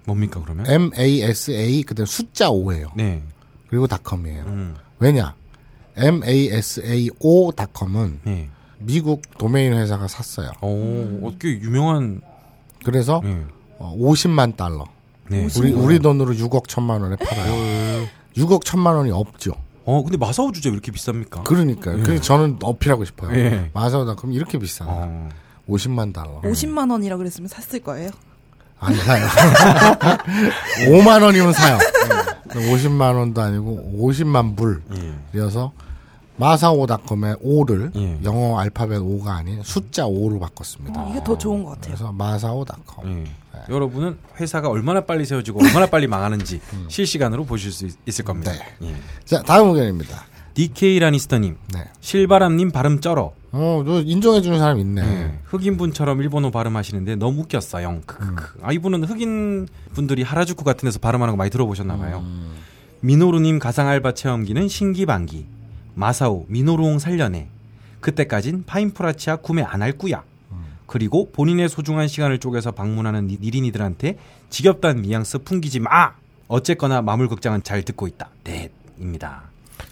뭡니까 그러면? M A S A 그다음 숫자 5예요. 네. 그리고 닷컴이에요. 음. 왜냐? M A S A O.com은 네. 미국 도메인 회사가 샀어요. 오, 어떻게 유명한 그래서 네. 어, 50만 달러. 네. 우리 우리 돈으로 6억 천만 원에 팔아요. 6억 천만 원이 없죠. 어, 근데 마사오 주제 왜 이렇게 비쌉니까? 그러니까요. 그래서 저는 어필하고 싶어요. 예. 마사오 닷컴 이렇게 비싸나? 어. 50만 달러. 50만 원이라 그랬으면 샀을 거예요. 안 사요. 5만 원이면 사요. 50만 원도 아니고 50만 불이어서 마사오닷컴의 5를 예. 영어 알파벳 5가 아닌 숫자 5로 바꿨습니다. 어, 이게 더 좋은 것 같아요. 그래서 마사오닷컴. 예. 여러분은 회사가 얼마나 빨리 세워지고 얼마나 빨리 망하는지 실시간으로 보실 수 있, 을 겁니다. 예. 자, 다음 의견입니다. DK 라니스터님, 네. 실바람님 발음 쩔어. 어, 너 인정해주는 사람 있네. 예. 흑인분처럼 일본어 발음하시는데 너무 웃겼어요. 크크크. 아 이분은 흑인 분들이 하라주쿠 같은 데서 발음하는 거 많이 들어보셨나봐요. 미노루님 가상 알바 체험기는 신기반기. 마사오 미노루옹 살려내. 그때까진 파인프라치아 구매 안 할 꾸야. 그리고 본인의 소중한 시간을 쪼개서 방문하는 니- 니린이들한테 지겹단 뉘앙스 풍기지 마. 어쨌거나 마물극장은 잘 듣고 있다. 넷입니다.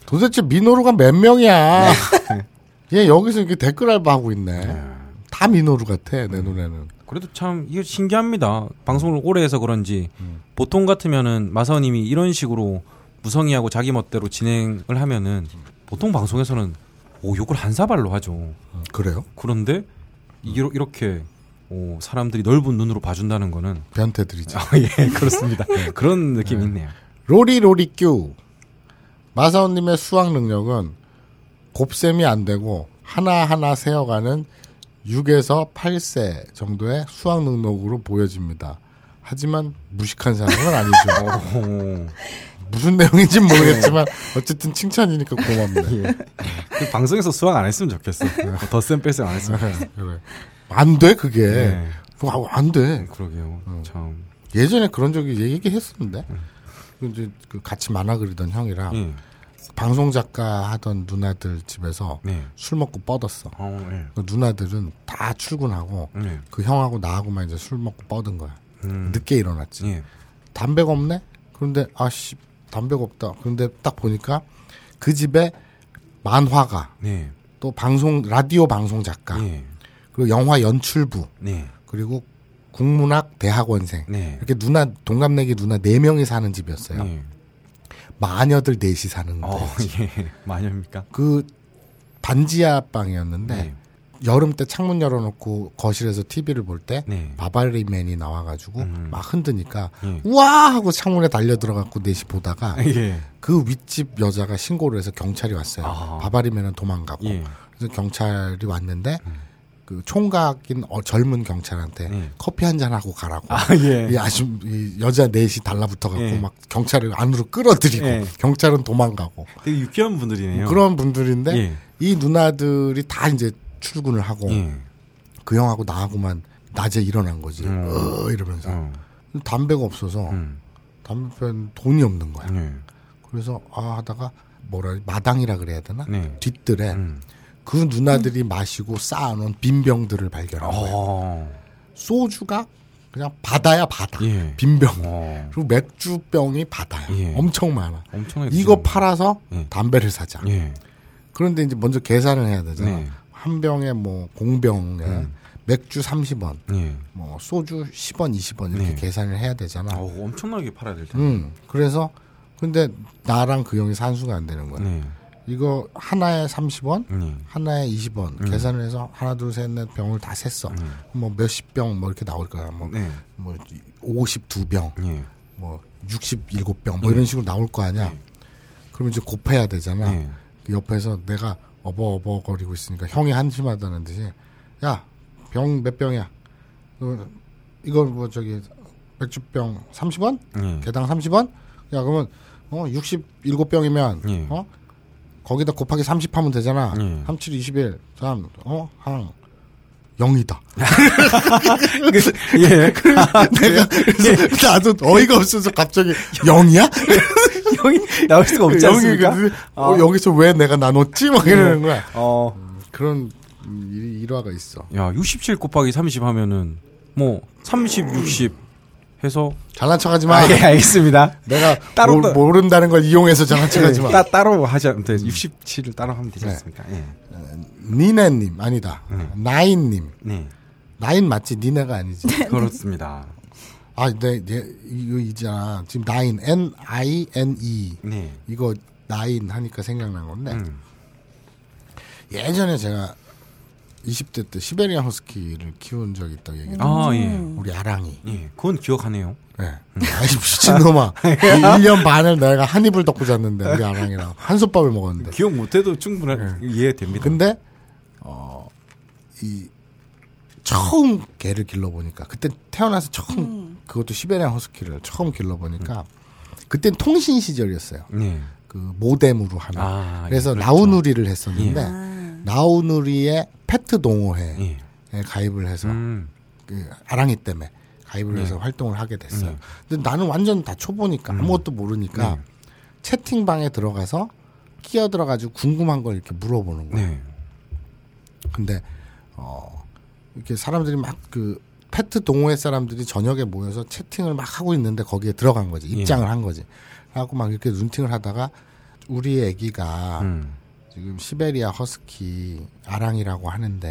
도대체 민호루가 몇 명이야? 얘 여기서 이렇게 댓글 알바하고 있네. 다 민호루 같아, 내 눈에는. 그래도 참 이게 신기합니다. 방송을 오래 해서 그런지 보통 같으면은 마사오님이 이런 식으로 무성의하고 자기 멋대로 진행을 하면은 보통 방송에서는 오 욕을 한 사발로 하죠. 음, 그래요? 그런데 이러- 이렇게 오, 사람들이 넓은 눈으로 봐준다는 거는 변태들이지. 아, 예 그렇습니다. 그런 느낌이 있네요. 로리 로리큐. 마사오님의 수학 능력은 곱셈이 안 되고 하나하나 세어가는 6에서 8세 정도의 수학 능력으로 보여집니다. 하지만 무식한 사람은 아니죠. 오, 무슨 내용인지 모르겠지만 어쨌든 칭찬이니까 고맙네. 예. 그 방송에서 수학 안 했으면 좋겠어. 더센 뺄셈 안 했으면 좋겠어. 그래. 안 돼, 그게. 네. 그거 안 돼. 그러게요. 참. 예전에 그런 적이 얘기했었는데. 그 이제 그 같이 만화 그리던 형이랑 예. 방송 작가 하던 누나들 집에서 네. 술 먹고 뻗었어. 어, 예. 그 누나들은 다 출근하고 네. 그 형하고 나하고만 이제 술 먹고 뻗은 거야. 음. 늦게 일어났지. 예. 담배가 없네? 그런데, 아씨, 담배가 없다. 그런데 딱 보니까 그 집에 만화가, 네. 또 방송, 라디오 방송 작가, 예. 그리고 영화 연출부, 네. 그리고 국문학 대학원생. 네. 이렇게 누나, 동갑내기 누나 네 명이 사는 집이었어요. 네. 마녀들 넷이 사는데. 어, 예. 마녀입니까? 그 반지하 방이었는데, 네. 여름 때 창문 열어놓고 거실에서 TV를 볼 때, 네. 바바리맨이 나와가지고 음. 막 흔드니까, 예. 우와! 하고 창문에 달려 들어갔고 넷이 보다가, 예. 그 윗집 여자가 신고를 해서 경찰이 왔어요. 아. 바바리맨은 도망가고. 예. 그래서 경찰이 왔는데 그 총각인 어, 젊은 경찰한테 예. 커피 한 잔 하고 가라고. 아, 예. 이 아주 이 여자 넷이 달라붙어 갖고 예. 막 경찰을 안으로 끌어들이고 예. 경찰은 도망가고. 되게 유쾌한 분들이네요. 그런 분들인데 예. 이 누나들이 다 이제 출근을 하고 예. 그 형하고 나하고만 낮에 일어난 거지. 음. 어 이러면서 어. 담배가 없어서 음. 담배 편 돈이 없는 거야. 예. 그래서 아 하다가 뭐라 마당이라 그래야 되나? 네. 뒷뜰에 음. 그 누나들이 마시고 쌓아놓은 빈 병들을 발견한 거예요. 어. 소주가 그냥 바다야 바다. 예. 빈 병. 어. 그리고 맥주병이 바다야. 예. 엄청 많아. 엄청나게 이거 팔아서 예. 담배를 사자. 예. 그런데 이제 먼저 계산을 해야 되잖아. 네. 한 병에 뭐 공병에 음. 맥주 30원, 예. 뭐 소주 10원, 20원 이렇게 네. 계산을 해야 되잖아. 어, 엄청나게 팔아야 될 텐데. 음. 그래서 근데 나랑 그 형이 산수가 안 되는 거야. 네. 이거 하나에 30원, 네. 하나에 20원 계산을 해서 하나 둘 셋 넷 병을 다 셌어. 뭐 몇십 병 뭐 이렇게 나올 거야. 뭐, 네. 뭐 52병, 예. 뭐 67병 뭐 이런 식으로 나올 거 아니야. 그럼 이제 곱해야 되잖아. 네. 그 옆에서 내가 어버어버거리고 있으니까 형이 한심하다는 듯이 야 병 몇 병이야? 어, 이거 뭐 저기 맥주병 30원? 예. 개당 30원? 야 그러면 어 67병이면 예. 어 거기다 곱하기 30 하면 되잖아. 예. 37, 21, 3, 어, 항. 0이다. 예. 내가, 그래서 나도 어이가 없어서 갑자기 0이야? 형이 나올 수가 없지 않습니까? 그 어, 여기서 왜 내가 나눴지? 막 이러는 거야. 어. 그런 음, 일- 일화가 있어. 야, 67 곱하기 30 하면은 뭐 30, 60 해서 잘난 척하지 마. 아, 예, 알겠습니다. 내가 따로 모, 또- 모른다는 걸 이용해서 잘난 척하지 마. 따, 따로 하지 않, 67을 따로 하면 되지 네. 않습니까? 예. 니네님 아니다. 나인님. 네. 나인 맞지? 니네가 아니지. 그렇습니다. 아, 네, 네, 이거 있잖아. 지금 나인, N I N E 네. 이거 나인 하니까 생각난 건데 음. 예전에 제가 20대 때 시베리안 허스키를 키운 적이 있다고 얘기했는데 아, 예. 우리 아랑이. 예. 그건 기억하네요. 네. 아이 미친놈아. 1년 반을 내가 한 입을 덮고 잤는데 우리 아랑이랑 한솥밥을 먹었는데. 기억 못해도 충분한 이해됩니다. 근데 어 이 처음 개를 길러 보니까 그때 태어나서 처음 그것도 시베리안 허스키를 처음 길러 보니까 그땐 통신 시절이었어요. 네. 그 모뎀으로 하는. 아, 그래서 예, 그렇죠. 나우누리를 했었는데 아. 나우누리의 페트 동호회에 예. 가입을 해서 음. 그 아랑이 때문에 가입을 네. 해서 활동을 하게 됐어요. 네. 근데 나는 완전 다 초보니까 아무것도 모르니까 네. 채팅방에 들어가서 끼어 들어가지고 궁금한 걸 이렇게 물어보는 거예요. 네. 근데 어 이렇게 사람들이 막 그 페트 동호회 사람들이 저녁에 모여서 채팅을 막 하고 있는데 거기에 들어간 거지 예. 입장을 한 거지. 하고 막 이렇게 눈팅을 하다가 우리 애기가 음. 지금 시베리아 허스키 아랑이라고 하는데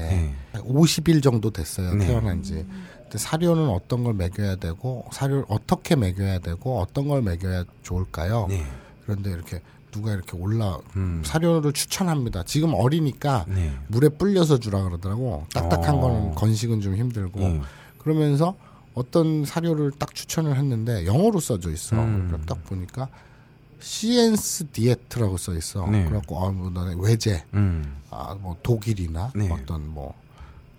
네. 50일 정도 됐어요 네. 태어난 지. 근데 사료는 어떤 걸 먹여야 되고 사료를 어떻게 먹여야 되고 어떤 걸 먹여야 좋을까요? 네. 그런데 이렇게 누가 이렇게 올라 음. 사료를 추천합니다. 지금 어리니까 네. 물에 불려서 주라 그러더라고. 딱딱한 어. 거는 건식은 좀 힘들고 네. 그러면서 어떤 사료를 딱 추천을 했는데 영어로 써져 있어. 음. 딱 보니까 시엔스 디에트라고 써 있어. 네. 그래갖고 아, 뭐 나는 외제, 음. 아, 뭐 독일이나 네. 어떤 뭐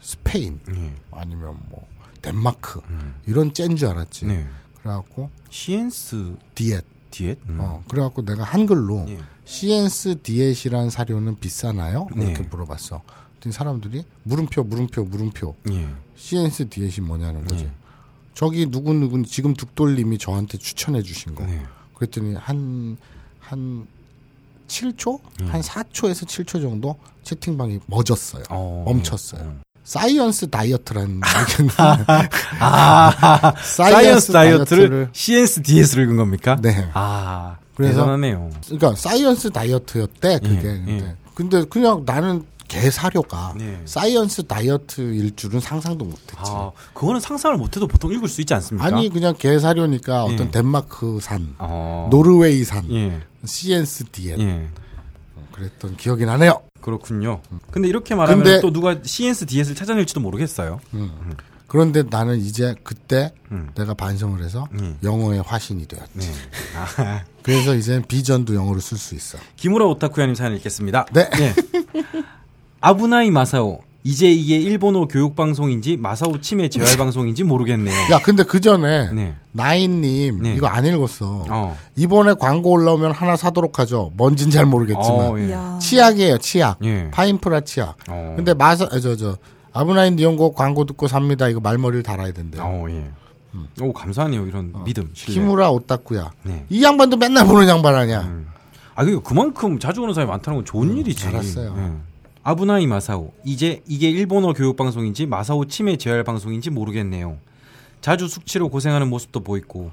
스페인 네. 아니면 뭐 덴마크 음. 이런 째인 줄 알았지. 네. 그래갖고 시엔스 디에트. 디엣? 음. 어, 그래갖고 내가 한글로 예. 시엔스 디엣이란 사료는 비싸나요? 네. 이렇게 물어봤어. 그랬더니 사람들이 물음표, 물음표, 물음표. 예. 시엔스 디엣이 뭐냐는 거지. 네. 저기 누구누구 지금 둑돌님이 저한테 추천해 주신 거. 네. 그랬더니 한, 한 7초? 음. 한 4초에서 7초 정도 채팅방이 멎었어요. 어, 멈췄어요. 음. Science Diet라는 얘기인데 아, Science Diet를 Diet를 시엔스 디엣을 읽은 겁니까? 네. 아, 그래서- 대단하네요. 그러니까 Science Diet였대 그게. 예, 근데, 예. 근데 그냥 나는 개 사료가 네. Science Diet일 줄은 상상도 못했지. 아, 그거는 상상을 못해도 보통 읽을 수 있지 않습니까? 아니 그냥 개 사료니까 예. 어떤 덴마크산, 어, 노르웨이산, 예, 시엔스 디엣 예. 그랬던 기억이 나네요. 그렇군요. 근데 이렇게 말하면 근데- 또 누가 CNS DS를 찾아낼지도 모르겠어요. 그런데 나는 이제 그때 음. 내가 반성을 해서 음. 영어의 화신이 되었지. 네. 아, 그래서 이제 비전도 영어로 쓸 수 있어. 기무라 오타쿠야님 사연 읽겠습니다. 네. 예. 아부나이 마사오. 이제 이게 일본어 교육 방송인지 마사오 치매 재활 방송인지 모르겠네요. 야, 근데 그 전에 네. 나인님 네. 이거 안 읽었어. 어. 이번에 광고 올라오면 하나 사도록 하죠. 뭔진 잘 모르겠지만 어, 예. 치약이에요, 치약. 예. 파인프라 치약. 어. 근데 마사 저저 아브나인 니온고 광고 듣고 삽니다. 이거 말머리를 달아야 된대요. 어, 예. 오, 감사하네요. 이런 믿음, 신뢰. 키무라 오타쿠야. 네. 이 양반도 맨날 보는 양반 아니야. 아, 그 그만큼 자주 오는 사람이 많다는 건 좋은 일이지. 알았어요. 예. 아부나이 마사오. 이제 이게 일본어 교육 방송인지 마사오 치매 재활 방송인지 모르겠네요. 자주 숙취로 고생하는 모습도 보이고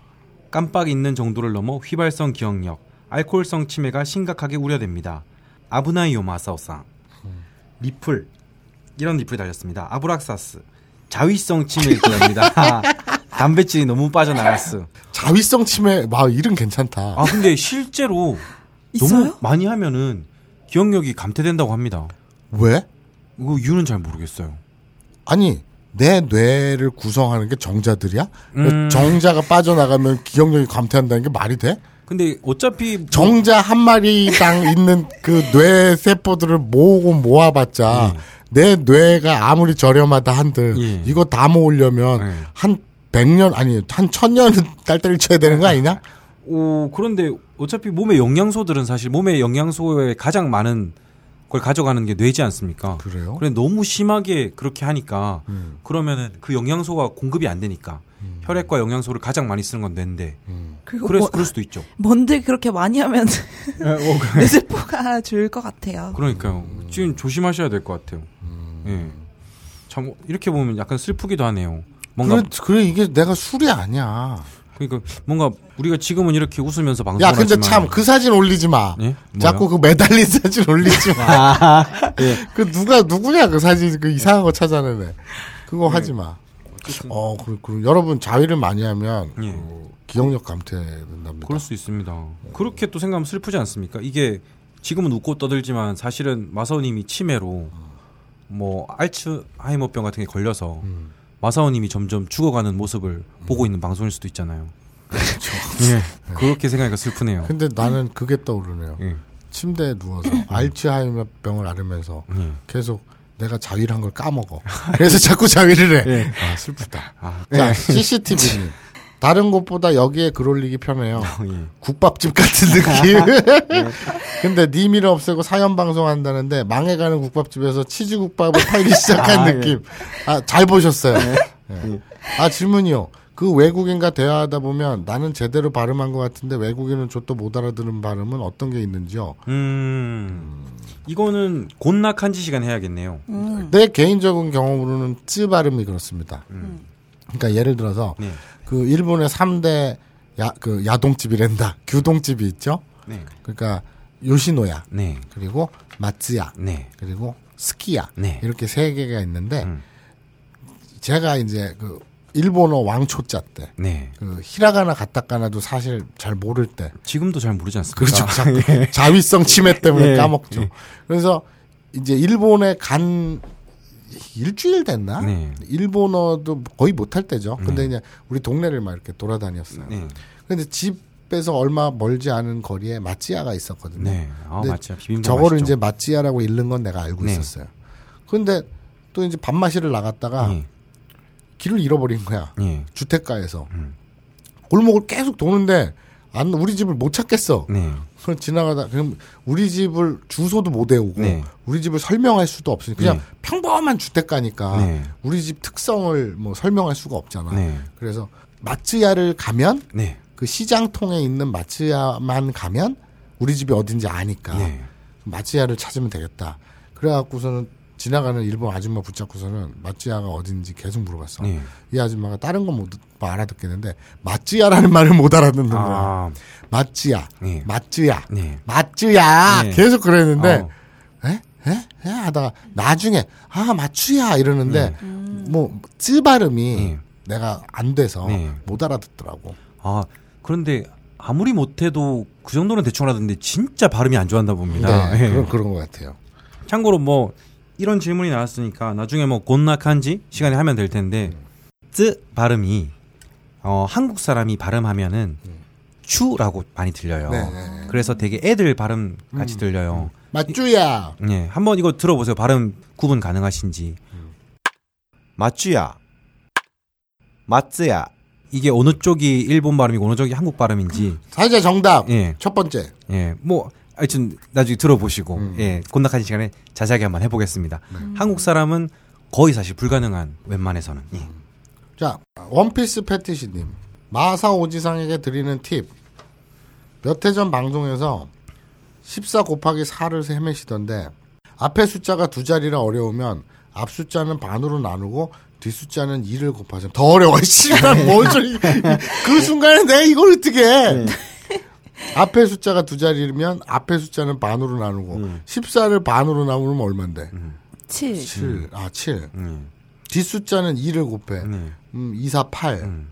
깜빡 잊는 정도를 넘어 휘발성 기억력, 알코올성 치매가 심각하게 우려됩니다. 아부나이요 마사오상. 리플 이런 리플이 달렸습니다. 아브락사스. 자위성 치매일 거랍니다. 단백질이 너무 빠져나갔어. 자위성 치매, 와 이름 괜찮다. 아 근데 실제로 있어요? 너무 많이 하면은 기억력이 감퇴된다고 합니다. 왜? 이거 이유는 잘 모르겠어요. 아니 내 뇌를 구성하는 게 정자들이야? 음. 정자가 빠져나가면 기억력이 감퇴한다는 게 말이 돼? 근데 어차피 뭐- 정자 한 마리당 있는 그 뇌 세포들을 모으고 모아봤자 내 뇌가 아무리 저렴하다 한들 예. 이거 다 모으려면 예. 한 100년 아니 한 1000년은 딸딸이 쳐야 되는 거 아니냐? 오 그런데 어차피 몸의 영양소들은 사실 몸의 영양소에 가장 많은 걸 가져가는 게 뇌지 않습니까? 그래요? 그래 너무 심하게 그렇게 하니까 음. 그러면은 그 영양소가 공급이 안 되니까 혈액과 영양소를 가장 많이 쓰는 건 뇌인데 그리고 그래서 뭐, 그럴 수도 있죠. 뭔들 그렇게 많이 하면 어, 뇌세포가 줄 것 같아요. 그러니까요. 지금 조심하셔야 될 것 같아요. 예. 참 이렇게 보면 약간 슬프기도 하네요. 뭔가 그래, 그래 이게 내가 술이 아니야. 그러니까 뭔가 우리가 지금은 이렇게 웃으면서 방송을 야 근데 참 그 사진 올리지 마. 예? 자꾸 그 매달린 사진 올리지 마. 아, 예. 그 누가 누구냐 그 사진 그 이상한 거 찾아내네. 그거 네. 하지 마. 어, 그, 그 여러분 자위를 많이 하면 예. 그 기억력 감퇴된답니다. 그럴 수 있습니다. 그렇게 또 생각하면 슬프지 않습니까? 이게 지금은 웃고 떠들지만 사실은 마사오님이 치매로 뭐 알츠하이머병 같은 게 걸려서 음. 마사오님이 점점 죽어가는 모습을 보고 있는 방송일 수도 있잖아요. 그렇죠. 예. 그렇게 생각하니까 슬프네요. 근데 나는 그게 떠오르네요. 예. 침대에 누워서 알츠하이머병을 앓으면서 예. 계속 내가 자위를 한 걸 까먹어. 그래서 자꾸 자위를 해. 예. 아 슬프다. 아, 자 CCTV님. 다른 곳보다 여기에 글 올리기 편해요. 예. 국밥집 같은 느낌. 근데 님이를 없애고 사연 방송한다는데 망해가는 국밥집에서 치즈국밥을 팔기 시작한 아, 느낌. 아, 잘 보셨어요. 예. 아, 질문이요. 그 외국인과 대화하다 보면 나는 제대로 발음한 것 같은데 외국인은 저도 못 알아들은 발음은 어떤 게 있는지요? 음. 이거는 곤낙 한지 시간 해야겠네요. 음. 내 개인적인 경험으로는 쯔 발음이 그렇습니다. 그러니까 예를 들어서 네. 그 일본의 3대 야, 그 야동집이란다. 규동집이 있죠? 네. 그러니까 요시노야. 네. 그리고 마츠야. 네. 그리고 스키야 네. 이렇게 세 개가 있는데 음. 제가 이제 그 일본어 왕초자 때 네. 그 히라가나 가타카나도 사실 잘 모를 때 지금도 잘 모르지 않습니까? 그렇죠 자, 자위성 치매 때문에 예. 까먹죠 예. 그래서 이제 일본에 간 일주일 됐나 네. 일본어도 거의 못할 때죠 근데 네. 그냥 우리 동네를 막 이렇게 돌아다녔어요 네. 근데 집에서 얼마 멀지 않은 거리에 마찌야가 있었거든요 네. 아, 근데 맞죠. 저거를 맛있죠. 이제 마찌야라고 읽는 건 내가 알고 네. 있었어요. 근데 또 이제 밥 마시러 나갔다가 예. 길을 잃어버린 거야. 예. 주택가에서. 음. 골목을 계속 도는데 안 우리 집을 못 찾겠어. 네. 그럼 지나가다 그럼 우리 집을 주소도 못 외우고 네. 우리 집을 설명할 수도 없으니 그냥 네. 평범한 주택가니까 네. 우리 집 특성을 뭐 설명할 수가 없잖아. 네. 그래서 마츠야를 가면 네. 그 시장통에 있는 마츠야만 가면 우리 집이 어딘지 아니까 네. 마찌야를 찾으면 되겠다. 그래갖고서는 지나가는 일본 아줌마 붙잡고서는 마찌야가 어딘지 계속 물어봤어. 네. 이 아줌마가 다른 건못 알아듣겠는데 마찌야라는 말을 못 알아듣는 거야. 아, 마찌야, 네. 마찌야, 네. 마찌야 네. 계속 그랬는데 어. 에? 에? 에? 하다가 나중에 아 마추야 이러는데 네. 뭐쯔 발음이 네. 내가 안 돼서 네. 못 알아듣더라고. 아, 그런데 아무리 못해도 그 정도는 대충 알아듣는데 진짜 발음이 안 좋았나 봅니다. 네, 예. 그런 그런 것 같아요. 참고로 뭐 이런 질문이 나왔으니까 나중에 뭐 곤낙한지 시간에 하면 될 텐데 쯔 발음이 어 한국 사람이 발음하면은 추라고 많이 들려요. 네, 네. 그래서 되게 애들 발음 같이 음. 들려요. 마쭈야. 예, 한번 이거 들어보세요. 발음 구분 가능하신지. 맞주야. 맞즈야. 이게 어느 쪽이 일본 발음이고 어느 쪽이 한국 발음인지. 사자 정답. 예. 첫 번째. 예, 뭐 하여튼 나중에 들어보시고 음. 예, 곤낙한 시간에 자세하게 한번 해보겠습니다. 한국 사람은 거의 사실 불가능한 웬만해서는. 예. 자, 원피스 패티시님. 마사 오지상에게 드리는 팁. 몇 해 전 방송에서 14 곱하기 4를 헤매시던데 앞에 숫자가 두 자리라 어려우면 앞 숫자는 반으로 나누고 뒷 숫자는 2를 곱하자면 더 어려워. 씨발 뭔 소리. 그 순간에 내가 이걸 어떻게 해. 앞에 숫자가 두 자리면 앞에 숫자는 반으로 나누고 14를 반으로 나누면 얼만데? 7. 7. 아, 7. 음. 뒷 숫자는 2를 곱해. 네. 음, 2, 4, 8. 음.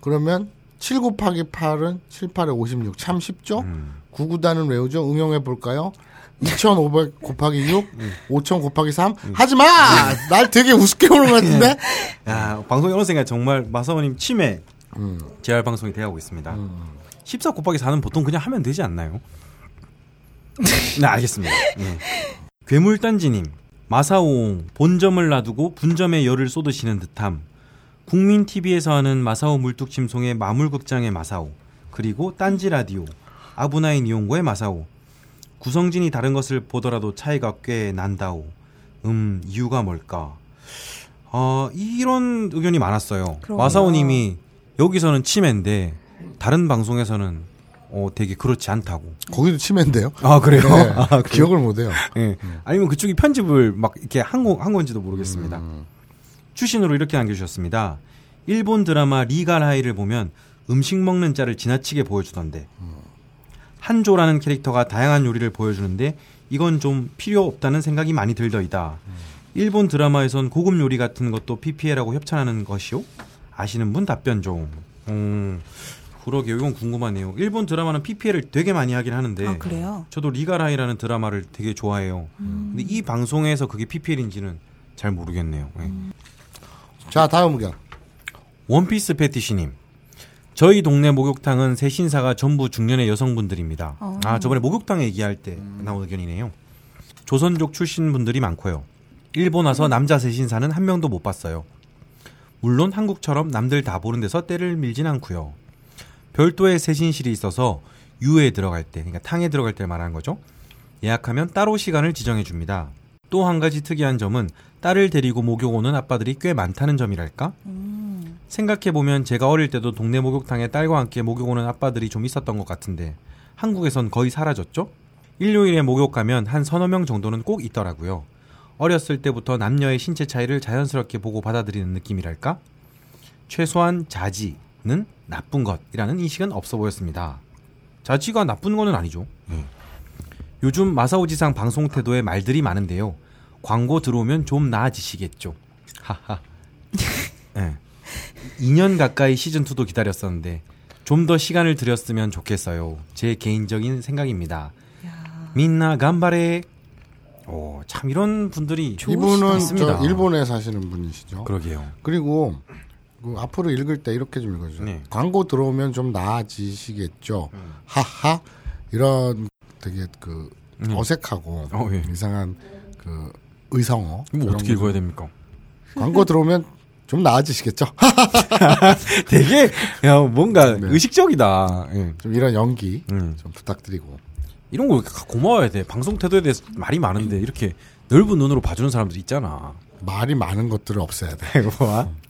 그러면 7 곱하기 8은 7, 8에 56. 참 쉽죠? 음. 9, 9단은 외우죠? 응용해 볼까요? 2,500 곱하기 6, 음. 5,000 곱하기 3. 하지 마! 날 되게 우습게 보는 것 같은데? 야, 방송이 어느 순간 정말 마사오님 치매 음. 재활 방송이 되어가고 있습니다. 14 곱하기 4는 보통 그냥 하면 되지 않나요? 네, 알겠습니다. 예. 괴물단지님, 마사오옹, 본점을 놔두고 분점에 열을 쏟으시는 듯함. 국민 TV에서 하는 마사오 물뚝심송의 마물극장의 마사오, 그리고 딴지 라디오, 아부나인 이용고의 마사오. 구성진이 다른 것을 보더라도 차이가 꽤 난다오. 음, 이유가 뭘까? 어, 이런 의견이 많았어요. 마사오님이 여기서는 치매인데 다른 방송에서는 어, 되게 그렇지 않다고. 거기도 치매인데요? 아 그래요? 네, 아? 기억을 못해요. 예. 아니면 그쪽이 편집을 막 이렇게 한, 거, 한 건지도 모르겠습니다. 음. 추신으로 이렇게 남겨주셨습니다. 일본 드라마 리갈 하이를 보면 음식 먹는 짤을 지나치게 보여주던데 한조라는 캐릭터가 다양한 요리를 보여주는데 이건 좀 필요 없다는 생각이 많이 들더이다. 일본 드라마에선 고급 요리 같은 것도 PPL하고 협찬하는 것이요? 아시는 분 답변 좀. 음, 그러게요. 이건 궁금하네요. 일본 드라마는 PPL을 되게 많이 하긴 하는데 아, 그래요? 저도 리갈 하이라는 드라마를 되게 좋아해요. 근데 이 방송에서 그게 PPL인지는 잘 모르겠네요. 예. 자, 다음 의견. 원피스 패티시님. 저희 동네 목욕탕은 새 신사가 전부 중년의 여성분들입니다. 어. 아, 저번에 목욕탕 얘기할 때 나온 의견이네요. 조선족 출신 분들이 많고요. 일본 와서 남자 새 신사는 한 명도 못 봤어요. 물론 한국처럼 남들 다 보는 데서 때를 밀진 않고요. 별도의 세신실이 있어서 유에 들어갈 때, 그러니까 탕에 들어갈 때 말하는 거죠. 예약하면 따로 시간을 지정해 줍니다. 또 한 가지 특이한 점은 딸을 데리고 목욕 오는 아빠들이 꽤 많다는 점이랄까? 생각해보면 제가 어릴 때도 동네 목욕탕에 딸과 함께 목욕 오는 아빠들이 좀 있었던 것 같은데 한국에선 거의 사라졌죠? 일요일에 목욕 가면 한 서너 명 정도는 꼭 있더라고요. 어렸을 때부터 남녀의 신체 차이를 자연스럽게 보고 받아들이는 느낌이랄까? 최소한 자지 는 나쁜 것이라는 인식은 없어 보였습니다. 자지가 나쁜 거는 아니죠. 예. 요즘 마사오지상 방송 태도에 말들이 많은데요. 광고 들어오면 좀 나아지시겠죠. 하하. 예. 2년 가까이 시즌2도 기다렸었는데 좀 더 시간을 들였으면 좋겠어요. 제 개인적인 생각입니다. 민나 간바레. 오, 참 이런 분들이 이분은 있습니다. 저 일본에 사시는 분이시죠. 그러게요. 그리고 그 앞으로 읽을 때 이렇게 좀 읽어주세요. 네. 광고 들어오면 좀 나아지시겠죠. 음. 하하 이런 되게 그 음. 어색하고 어, 예. 이상한 그 의성어. 그런 어떻게 거 읽어야 됩니까? 광고 들어오면 좀 나아지시겠죠. 되게 야, 뭔가 네. 의식적이다. 예. 좀 이런 연기 음. 좀 부탁드리고. 이런 거 고마워야 돼. 방송 태도에 대해서 말이 많은데 이렇게 넓은 눈으로 봐주는 사람들 있잖아. 말이 많은 것들을 없애야 돼.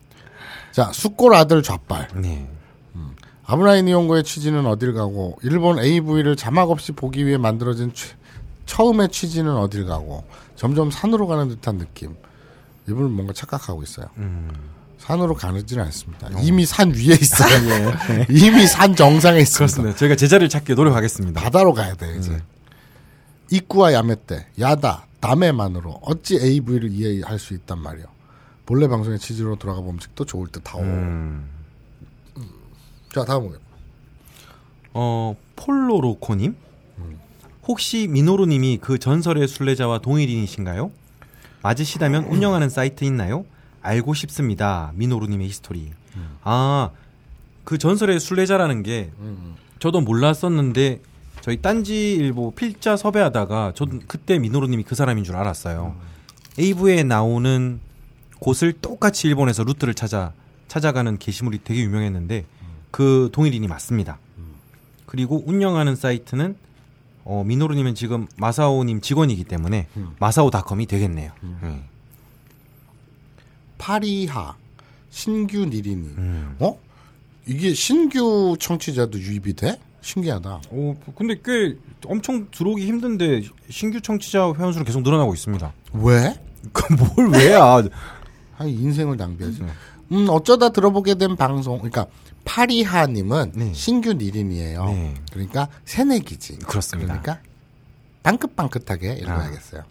자, 숙골 아들 좌빨. 네. 아브라인 이용고의 취지는 어딜 가고 일본 AV를 자막 없이 보기 위해 만들어진 취- 처음의 취지는 어딜 가고 점점 산으로 가는 듯한 느낌. 이분은 뭔가 착각하고 있어요. 산으로 가지는 않습니다. 이미 산 위에 있어요. 이미 산 정상에 있습니다. 그렇습니다. 저희가 제자리를 찾기 노력하겠습니다. 바다로 가야 돼 이제. 이쿠와 야메떼, 야다, 다메만으로 어찌 AV를 이해할 수 있단 말이요. 본래 방송의 취지로 돌아가 봄직도 좋을 듯하오. 음. 자 다음은 어, 폴로로코님? 혹시 미노루님이 그 전설의 순례자와 동일인이신가요? 맞으시다면 운영하는 사이트 있나요? 알고 싶습니다. 미노루님의 히스토리. 아, 그 전설의 순례자라는 게 저도 몰랐었는데 저희 딴지일보 필자 섭외하다가 저도 그때 미노루님이 그 사람인 줄 알았어요. AV에 나오는 곳을 똑같이 일본에서 루트를 찾아 찾아가는 게시물이 되게 유명했는데 그 동일인이 맞습니다. 그리고 운영하는 사이트는 어, 미노루님은 지금 마사오님 직원이기 때문에 마사오닷컴이 되겠네요. 네. 파리하 신규 니리니. 음. 어? 이게 신규 청취자도 유입이 돼? 신기하다. 오, 근데 꽤 엄청 들어오기 힘든데 신규 청취자 회원수는 계속 늘어나고 있습니다. 왜? 그뭘 왜야? 아니 인생을 낭비하지. 네. 음 어쩌다 들어보게 된 방송. 그러니까 파리하님은 네. 신규 니린이에요. 네. 그러니까 새내기지. 그렇습니다. 아. 그러니까 빵긋빵긋하게 읽어야겠어요.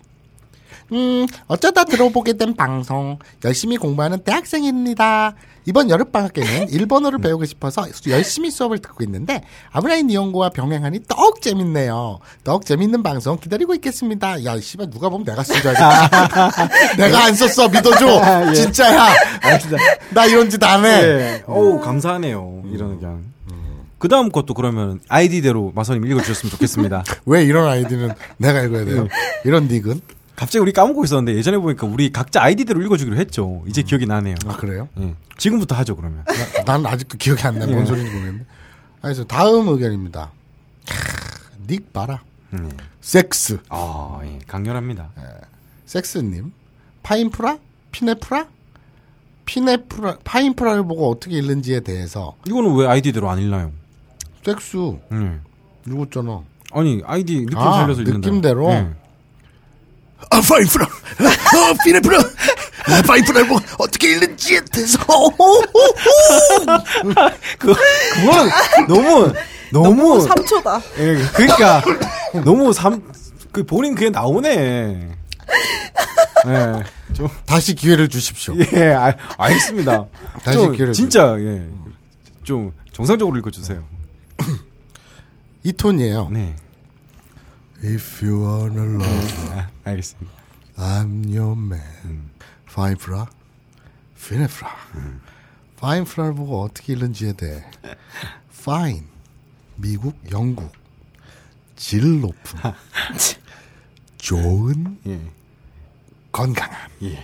음, 어쩌다 들어보게 된 방송. 열심히 공부하는 대학생입니다. 이번 여름방학에는 일본어를 배우고 싶어서 열심히 수업을 듣고 있는데, 아브라인 이용고와 병행하니 더욱 재밌네요. 더욱 재밌는 방송 기다리고 있겠습니다. 야, 씨발, 누가 보면 내가 쓴 줄 알겠다. 내가 안 썼어, 믿어줘. 진짜야. 나 이런 짓 안 해. 네. 오 감사하네요. 이런 의견. 그 다음 것도 그러면 아이디대로 마사님 읽어주셨으면 좋겠습니다. 왜 이런 아이디는 내가 읽어야 돼요? 이런 닉은? 갑자기 우리 까먹고 있었는데 예전에 보니까 우리 각자 아이디대로 읽어주기로 했죠. 이제 기억이 나네요. 아, 그래요? 예. 지금부터 하죠 그러면. 나- 난 아직도 기억이 안 나. 뭔 예. 소리인지 모르겠네. 그래서 다음 의견입니다. 캬, 닉 봐라. 음. 섹스. 아 예. 강렬합니다. 섹스님. 파인프라? 피네프라? 피네프라, 파인프라를 보고 어떻게 읽는지에 대해서 이거는 왜 아이디대로 안 읽나요? 섹스 음. 읽었잖아. 아니 아이디 느낌 아, 살려서 읽는다. 느낌대로? 예. 아, 파인프라. 아, 피네프라. 아, 파인프라를 보고 어떻게 읽는지 에 대해서. 그 그거는 너무 너무 3초다. 예, 그러니까 너무 삼 그 본인 그게 나오네. 예. 좀 다시 기회를 주십시오. 예, 알, 알겠습니다. 다시 좀 기회를 진짜 예. 좀 정상적으로 읽어 주세요. 이 톤이에요. 네. If you wanna love, 아, 알겠습니다. I'm your man. 파인프라, 피네프라. 파인프라를 보고 어떻게 읽는지에 대해. Fine. 미국, 영국. 질 높은. 좋은, 예. 건강한. 예.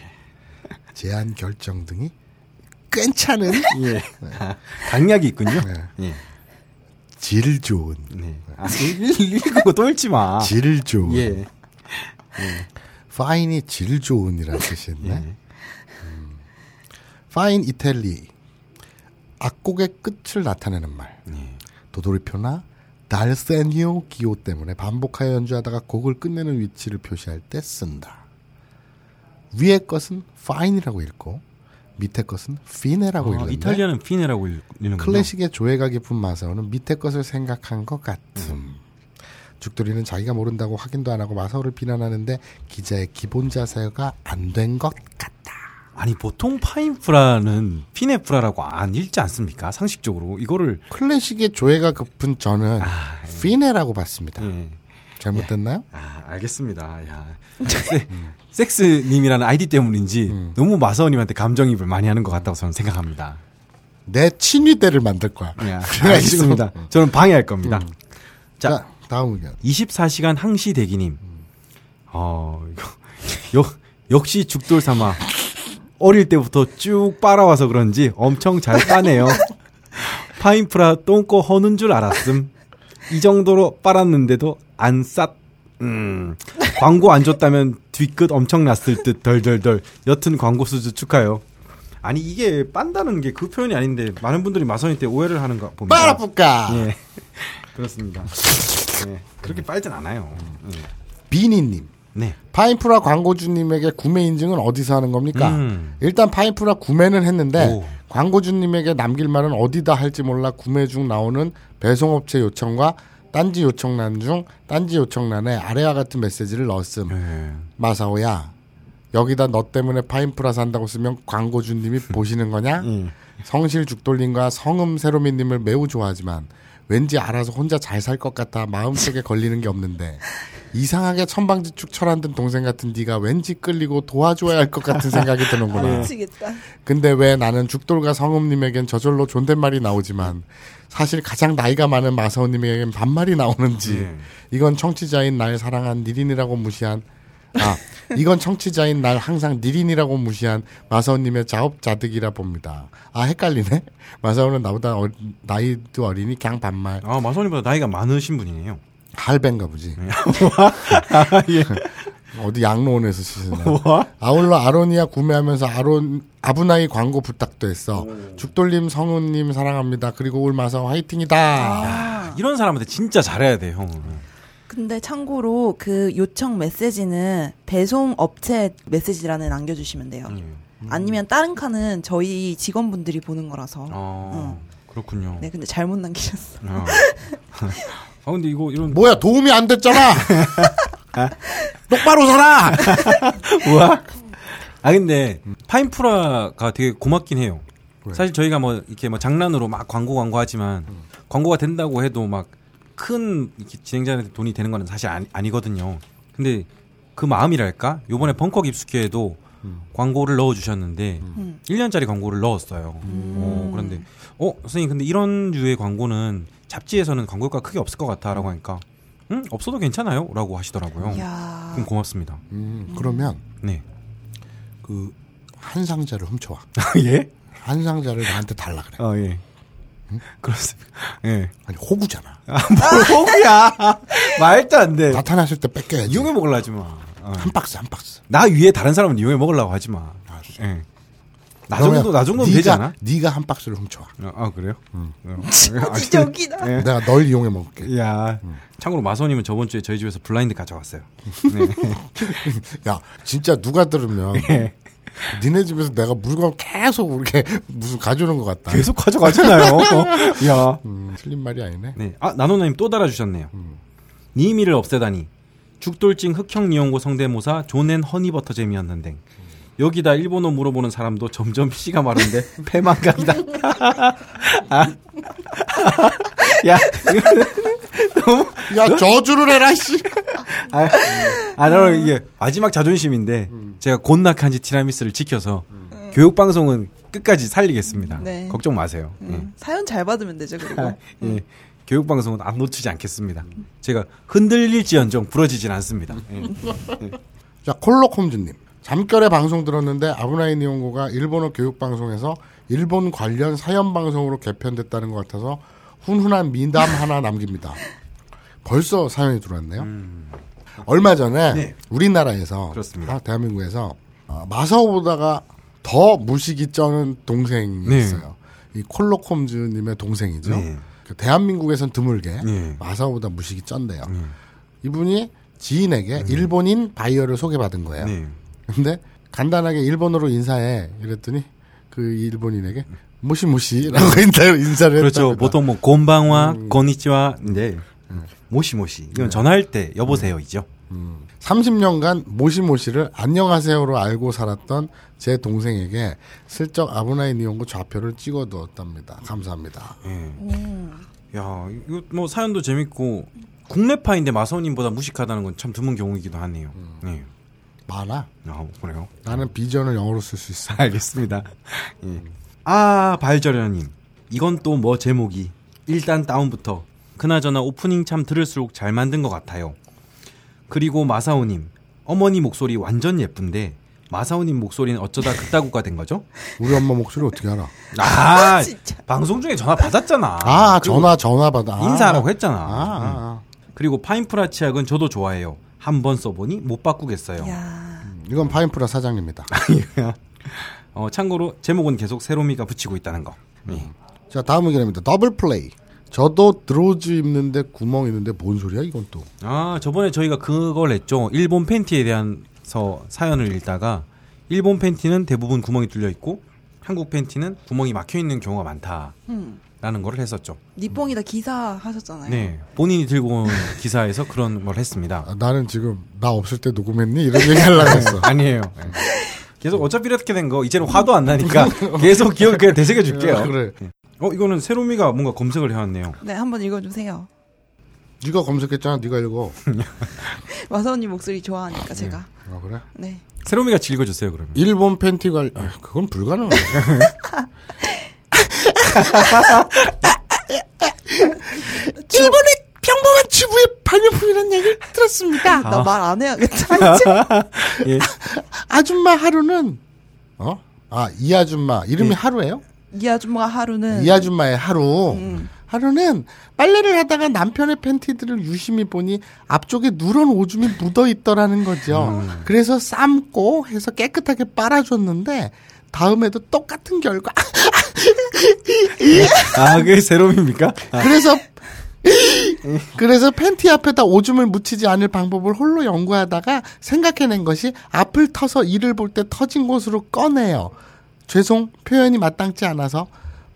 제한 결정 등이 괜찮은, 예. 강약이 있군요. 네. 예. 질 좋은. 네. 아, 읽고 또 읽지 마. 질 좋은. 예. 파인이 질 좋은이라는 뜻이었네. 예. 파인 이탈리 악곡의 끝을 나타내는 말 예. 도돌이표나 달세니오 기호 때문에 반복하여 연주하다가 곡을 끝내는 위치를 표시할 때 쓴다 위의 것은 fine이라고 읽고 밑에 것은 fine라고 아, 읽는데 이탈리아는 fine라고 읽는 거. 클래식의 조예가 깊은 마사오는 밑에 것을 생각한 것 같음 죽돌이는 자기가 모른다고 확인도 안 하고 마사오를 비난하는데 기자의 기본 자세가 안 된 것 같다 아니 보통 파인프라는 피네프라라고 안 읽지 않습니까? 상식적으로 이거를 클래식의 조예가 깊은 저는 아, fine라고 봤습니다. 예. 잘못됐나요? 아, 알겠습니다. 야. 세, 섹스님이라는 아이디 때문인지 음. 너무 마사오님한테 감정입을 많이 하는 것 같다고 저는 생각합니다. 내 친위대를 만들 거야. 야, 알겠습니다. 저는 방해할 겁니다. 자, 자, 다음 의견. 24시간 항시 대기님. 어, 역, 역시 죽돌 삼아. 어릴 때부터 쭉 빨아와서 그런지 엄청 잘 빠네요. 파인프라 똥꼬 허는 줄 알았음. 이 정도로 빨았는데도 안 쌌. 음. 광고 안 줬다면 뒤끝 엄청 났을 듯 덜덜덜. 여튼 광고 수주 축하요. 아니 이게 빤다는 게 그 표현이 아닌데 많은 분들이 마선이 때 오해를 하는가 봅니다. 빠라뿌까. 예. 그렇습니다. 예. 그렇게 빨진 않아요. 예. 비니님. 네. 파인프라 광고주님에게 구매 인증은 어디서 하는 겁니까? 음. 일단 파인프라 구매는 했는데 오. 광고주님에게 남길 말은 어디다 할지 몰라 구매 중 나오는 배송업체 요청과 딴지 요청란 중 딴지 요청란에 아래와 같은 메시지를 넣었음. 예. 마사오야 여기다 너 때문에 파인프라 산다고 쓰면 광고주님이 보시는 거냐? 음. 성실 죽돌림과 성음 세로미님을 매우 좋아하지만 왠지 알아서 혼자 잘 살 것 같아 마음속에 걸리는 게 없는데 이상하게 천방지축 철안든 동생 같은 네가 왠지 끌리고 도와줘야 할 것 같은 생각이 드는구나. 미치겠다. 근데 왜 나는 죽돌과 성음님에겐 저절로 존댓말이 나오지만 사실 가장 나이가 많은 마사오님에겐 반말이 나오는지 예. 이건 청취자인 날 사랑한 니린이라고 무시한 아 이건 청취자인 날 항상 니린이라고 무시한 마사오님의 자업자득이라 봅니다. 아 헷갈리네. 마사오는 나보다 어, 나이도 어리니 그냥 반말 아 마선이보다 나이가 많으신 분이네요. 할배인가 보지. 예. 어디 양로원에서 쓰시나. 아울러 아로니아 구매하면서 아론 아브나이 광고 부탁도 했어. 죽돌님 성우님 사랑합니다. 그리고 올 마사 화이팅이다. 아. 이런 사람한테 진짜 잘해야 돼 형. 근데 참고로 그 요청 메시지는 배송 업체 메시지란에 남겨주시면 돼요. 음. 아니면 다른 칸은 저희 직원분들이 보는 거라서. 어 그렇군요. 네, 근데 잘못 남기셨어. 어. 아 근데 이거 이런 뭐야 도움이 안 됐잖아. 똑바로 살아. 뭐야? 아 근데 파인프라가 되게 고맙긴 해요. 왜? 사실 저희가 뭐 이렇게 뭐 장난으로 막 광고 광고 하지만 광고가 된다고 해도 막 큰 진행자한테 돈이 되는 거는 사실 아니, 아니거든요. 근데 그 마음이랄까? 요번에 벙커 깊숙이에도 광고를 넣어 주셨는데 음. 1년짜리 광고를 넣었어요. 어, 그런데 어, 선생님 근데 이런 류의 광고는 잡지에서는 광고가 크게 없을 것 같아라고 하니까 음, 없어도 괜찮아요?라고 하시더라고요. 이야. 그럼 고맙습니다. 음, 그러면 네. 그 한 상자를 훔쳐와. 예? 한 상자를 나한테 달라 그래. 어, 예. 그렇습니다. 예. 아니 호구잖아. 뭘 호구야. 말도 안 돼. 나타났을 때 뺏겨야지. 이용해 먹으려 하지 마. 어. 한 박스 한 박스. 나 위에 다른 사람은 이용해 먹으려고 하지 마. 예. 나 정도, 나 정도면 되지 않아? 네가 한 박스를 훔쳐와. 어, 아, 그래요? 어. 진짜 웃기다. 예. 내가 널 이용해 먹을게. 야. 참고로 마선님은 저번 주에 저희 집에서 블라인드 가져왔어요. 야, 진짜 누가 들으면 예. 니네 집에서 내가 물건 계속 이렇게 무슨 가져오는 것 같다. 계속 가져가잖아요. 야. 음, 틀린 말이 아니네. 네. 아, 나노나님 또 달아주셨네요. 니미를 없애다니. 죽돌증 흑형 니온고 성대모사 존앤 허니버터 잼이었는데. 여기다 일본어 물어보는 사람도 점점 피가 마른데 패망각이다. 아. 야, 야, 저주를 해라, 씨. 아, 아, 나는 이게 마지막 자존심인데 제가 곤낙한지 티라미스를 지켜서 교육 방송은 끝까지 살리겠습니다. 네. 걱정 마세요. 음, 사연 잘 받으면 되죠, 그리고. 예. 예. 교육 방송은 안 놓치지 않겠습니다. 제가 흔들릴지언정 부러지진 않습니다. 예. 자, 콜로콤즈님. 잠결에 방송 들었는데 아브나이 니온고가 일본어 교육 방송에서 일본 관련 사연 방송으로 개편됐다는 것 같아서 훈훈한 미담 하나 남깁니다. 벌써 사연이 들어왔네요. 얼마 전에 네. 우리나라에서 그렇습니다. 아, 대한민국에서 어, 마사오보다가 더 무식이 쩌는 동생이 네. 있어요. 이 콜로콤즈님의 동생이죠. 네. 그 대한민국에선 드물게 네. 마사오보다 무식이 쩐대요. 네. 이분이 지인에게 일본인 바이어를 소개받은 거예요. 네. 근데 간단하게 일본어로 인사해 이랬더니 그 일본인에게 모시모시라고 인사를 인사를 그렇죠. 했답니다. 보통 뭐 こんばんは こんにちは 네. もしもし. 이건 전화할 때 여보세요이죠. 30년간 모시모시를 안녕하세요로 알고 살았던 제 동생에게 슬쩍 아브나이 니온고 좌표를 찍어두었답니다. 감사합니다. 예. 음. 야, 이거 뭐 사연도 재밌고 국내파인데 마선님보다 무식하다는 건 참 드문 경우이기도 하네요. 네. 많아. 아, 그래요. 나는 비전을 영어로 쓸 수 있어. 알겠습니다. 예. 아, 발저려님. 이건 또 뭐 제목이. 일단 다운부터. 그나저나 오프닝 참 들을수록 잘 만든 것 같아요. 그리고 마사오님. 어머니 목소리 완전 예쁜데, 마사오님 목소리는 어쩌다 그따구가 된 거죠? 우리 엄마 목소리 어떻게 알아? 아, 진짜. 방송 중에 전화 받았잖아. 아, 전화 전화 받아. 아, 인사하라고 했잖아. 아, 아, 아. 그리고 파인프라 치약은 저도 좋아해요. 한 번 써보니 못 바꾸겠어요. 야 이건 파인프라 사장님입니다. 어, 참고로 제목은 계속 세로미가 붙이고 있다는 거. 예. 자 다음 의견입니다. 더블 플레이. 저도 드로즈 입는데 구멍 있는데 뭔 소리야 이건 또. 아 저번에 저희가 그걸 했죠. 일본 팬티에 대한 서 사연을 읽다가 일본 팬티는 대부분 구멍이 뚫려 있고 한국 팬티는 구멍이 막혀 있는 경우가 많다라는 음. 거를 했었죠. 니뽕이다 기사 하셨잖아요. 네, 본인이 들고 온 기사에서 그런 걸 했습니다. 아, 나는 지금 나 없을 때 녹음했니 이런 얘기 하려고 했어. 아니에요. 네. 계속 어차피 이렇게 된 거 이제는 화도 안 나니까 계속 기억을 그냥 되새겨 줄게요. 아, 그래. 어 이거는 세로미가 뭔가 검색을 해왔네요. 네, 한번 읽어주세요. 네가 검색했잖아. 네가 읽어. 마사오님 목소리 좋아하니까 제가. 아 그래? 네. 세로미가 읽어주세요 그러면. 일본 팬티 관 아, 그건 불가능해. 일본의 평범한 주부의 발명품이라는 얘기를 들었습니다. 나 말 안 해야겠다. 이제. 예. 아줌마 하루는 어? 아 이 아줌마 이름이 하루예요? 이 아줌마가 하루는 이 아줌마의 하루. 음. 하루는 빨래를 하다가 남편의 팬티들을 유심히 보니 앞쪽에 누런 오줌이 묻어 있더라는 거죠. 그래서 삶고 해서 깨끗하게 빨아줬는데 다음에도 똑같은 결과. 아 그게 세로미입니까? 아, 그래서 그래서 팬티 앞에다 오줌을 묻히지 않을 방법을 홀로 연구하다가 생각해낸 것이 앞을 터서 이를 볼 때 터진 곳으로 꺼내요. 죄송 표현이 마땅치 않아서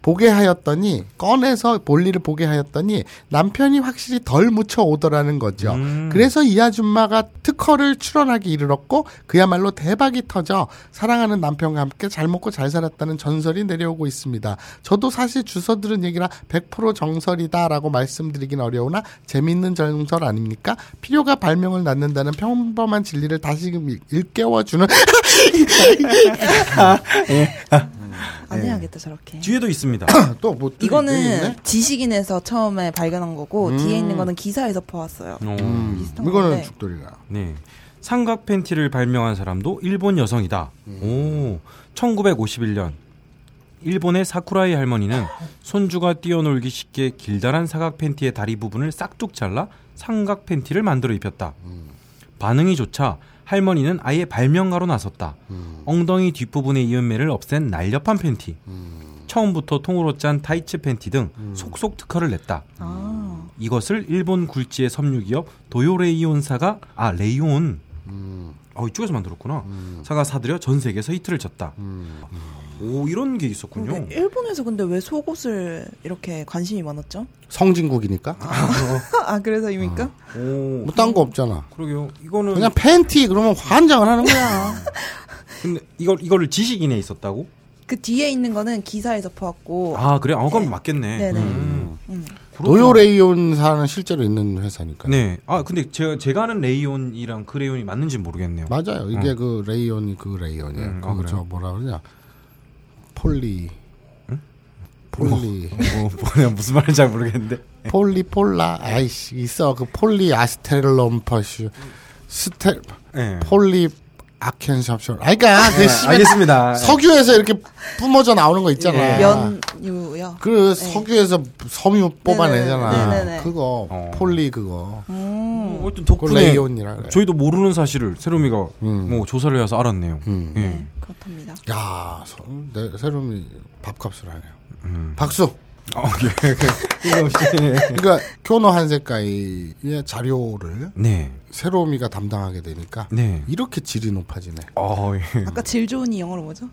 보게 하였더니 꺼내서 볼일을 보게 하였더니 남편이 확실히 덜 묻혀 오더라는 거죠. 음. 그래서 이 아줌마가 특허를 출원하기 이르렀고 그야말로 대박이 터져 사랑하는 남편과 함께 잘 먹고 잘 살았다는 전설이 내려오고 있습니다. 저도 사실 주워 들은 얘기라 100% 정설이다라고 말씀드리긴 어려우나 재밌는 정설 아닙니까? 필요가 발명을 낳는다는 평범한 진리를 다시금 일- 일깨워주는 안 해야겠다 저렇게. 뒤에도 있습니다. 또 뭐 이거는 지식인에서 처음에 발견한 거고 뒤에 있는 거는 기사에서 보았어요. 어, 비슷한 이거는 건데. 죽돌이가 네. 삼각 팬티를 발명한 사람도 일본 여성이다. 오, 1951년 일본의 사쿠라이 할머니는 손주가 뛰어놀기 쉽게 길다란 사각 팬티의 다리 부분을 싹둑 잘라 삼각 팬티를 만들어 입혔다. 반응이 좋자 할머니는 아예 발명가로 나섰다. 엉덩이 뒷부분의 이음매를 없앤 날렵한 팬티. 처음부터 통으로 짠 타이츠 팬티 등 속속 특허를 냈다. 아, 이것을 일본 굴지의 섬유기업 도요레이온사가 아 레이온. 어 이쪽에서 만들었구나. 사가 사들여 전 세계에서 히트를 쳤다 오 이런 게 있었군요 근데 일본에서 근데 왜 속옷을 이렇게 관심이 많았죠? 성진국이니까 아 그래서 입니까? 오뭐딴 거 없잖아. 그러게요 이거는 그냥 팬티 그러면 환장을 하는 거야. 근데 이걸 이거를 지식인에 있었다고 그 뒤에 있는 거는 기사에서 보았고. 아 그래 아 그럼 맞겠네 네네. 음. 음. 그렇구나. 도요레이온사는 실제로 있는 회사니까. 네 아 근데 제가 제가 아는 레이온이랑 그 레이온이 맞는지 모르겠네요 맞아요. 이게 그 레이온이 그 레이온이에요. 음, 아, 그 그래요? 저 뭐라 그러냐 폴리 폴리 뭐 뭐냐 무슨 말인지 잘 모르겠는데 폴리 폴라 아이씨 있어 그 폴리 아스텔럼퍼슈 스텔 네. 폴리 아켄샵션 아이가 그 씨발 알겠습니다 석유에서 이렇게 뿜어져 나오는 거 있잖아. 예. 면유요. 그 석유에서 섬유 뽑아내잖아. 네네네. 그거 어. 폴리 그거. 음. 어, 그 덕분에 레이온이라 그래. 저희도 모르는 사실을 세롬이가 음. 뭐 조사를 해서 알았네요. 음. 예. 네, 그렇답니다. 야, 서- 내 새롬이 밥값을 하네요. 음. 박수. 어, 예. 혹시- 그러니까 교노 한색가이의 자료를 네. 새로미가 담당하게 되니까 네. 이렇게 질이 높아지네. 어, 예. 아까 질 좋은 이 영어로 뭐죠?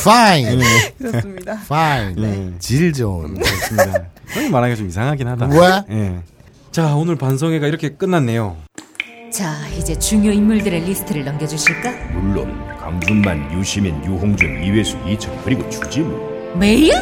Fine, 그렇습니다. fine. 네. 질 좋은. 그렇습니다. 형이 말하기가 좀 이상하긴 하다. 왜? 예. 자, 오늘 반성회가 이렇게 끝났네요. 자, 이제 중요 인물들의 리스트를 넘겨주실까? 물론 강준만, 유시민, 유홍준, 이외수, 이철 그리고 주진우 메일?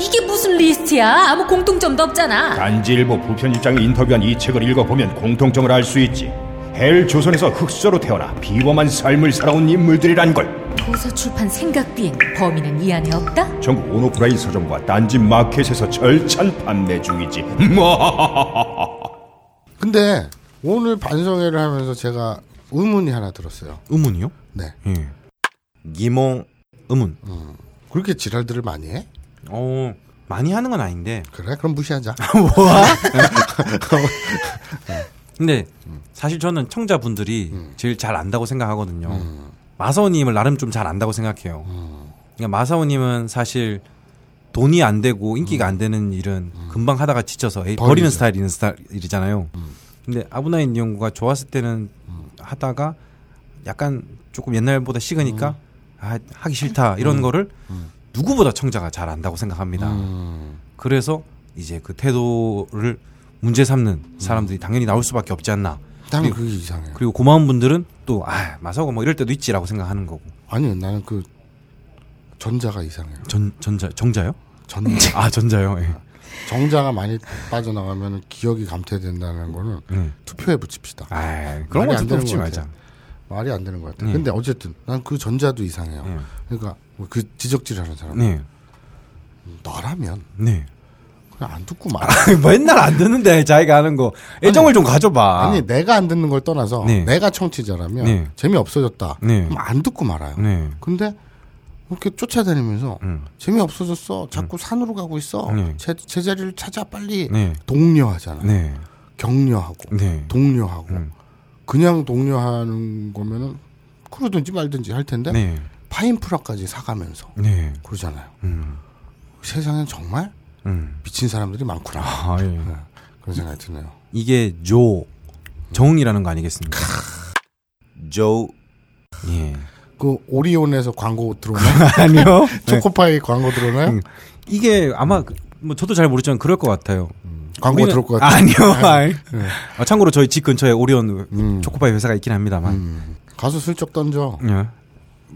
이게 무슨 리스트야? 아무 공통점도 없잖아. 딴지일보 부편집장이 인터뷰한 이 책을 읽어보면 공통점을 알 수 있지 헬 조선에서 흙수저로 태어나 비범한 삶을 살아온 인물들이란 걸 도서 출판 생각비행 범인은 이 안에 없다? 전국 온오프라인 서점과 딴지 마켓에서 절찬 판매 중이지 근데 오늘 반성회를 하면서 제가 의문이 하나 들었어요. 의문이요? 네. 예. 기몽 의문. 그렇게 지랄들을 많이 해? 어, 많이 하는 건 아닌데. 그래? 그럼 무시하자. 근데 사실 저는 청자분들이 제일 잘 안다고 생각하거든요. 마사오님을 나름 좀 잘 안다고 생각해요. 그러니까 마사오님은 사실 돈이 안 되고 인기가 안 되는 일은 금방 하다가 지쳐서 버리는 버리죠. 스타일인 스타일이잖아요. 근데 아브나인 연구가 좋았을 때는 하다가 약간 조금 옛날보다 식으니까 아, 하기 싫다 이런 거를 누구보다 청자가 잘 안다고 생각합니다. 음. 그래서 이제 그 태도를 문제 삼는 사람들이 당연히 나올 수밖에 없지 않나. 난 그리고- 그게 이상해요. 그리고 고마운 분들은 또 아, 마사오가 뭐 이럴 때도 있지라고 생각하는 거고. 아니 나는 그 전자가 이상해요. 전 전자 정자요? 전자. 아 전자요. 예. 정자가 많이 빠져나가면 기억이 감퇴된다는 거는 음. 투표에 붙입시다. 아 그런 거 되는 붙지 것 말자. 같아요. 말이 안 되는 것 같아. 네. 근데 어쨌든 난 그 전자도 이상해요. 네. 그러니까 그 지적질하는 사람 네, 너라면 네. 그냥 안 듣고 말. 맨날 안 듣는데 자기가 하는 거 애정을 좀 가져봐. 아니 내가 안 듣는 걸 떠나서 네. 내가 청취자라면 네. 재미 없어졌다. 네. 그럼 안 듣고 말아요. 네. 근데 그렇게 쫓아다니면서 음. 재미 없어졌어. 자꾸 산으로 가고 있어. 네. 제, 제자리를 찾아 빨리 네. 독려하잖아. 네. 격려하고 네. 독려하고 음. 그냥 독려하는 거면은 그러든지 말든지 할 텐데 네. 파인프라까지 사가면서 네. 그러잖아요. 음. 세상엔 정말 음. 미친 사람들이 많구나. 아, 예. 네, 그런 생각이 드네요. 이게 조 정이라는 거 아니겠습니까? 조 예. 그 오리온에서 광고 들어오나요? 아니요. 초코파이 광고 들어오나요? 음. 이게 아마 그- 뭐 저도 잘 모르지만 그럴 것 같아요. 광고 우리는- 들어올 것 같아요. 아니요. 아니, 아니. 아, 참고로 저희 집 근처에 오리온 음. 초코파이 회사가 있긴 합니다만. 음. 가서 슬쩍 던져. 예.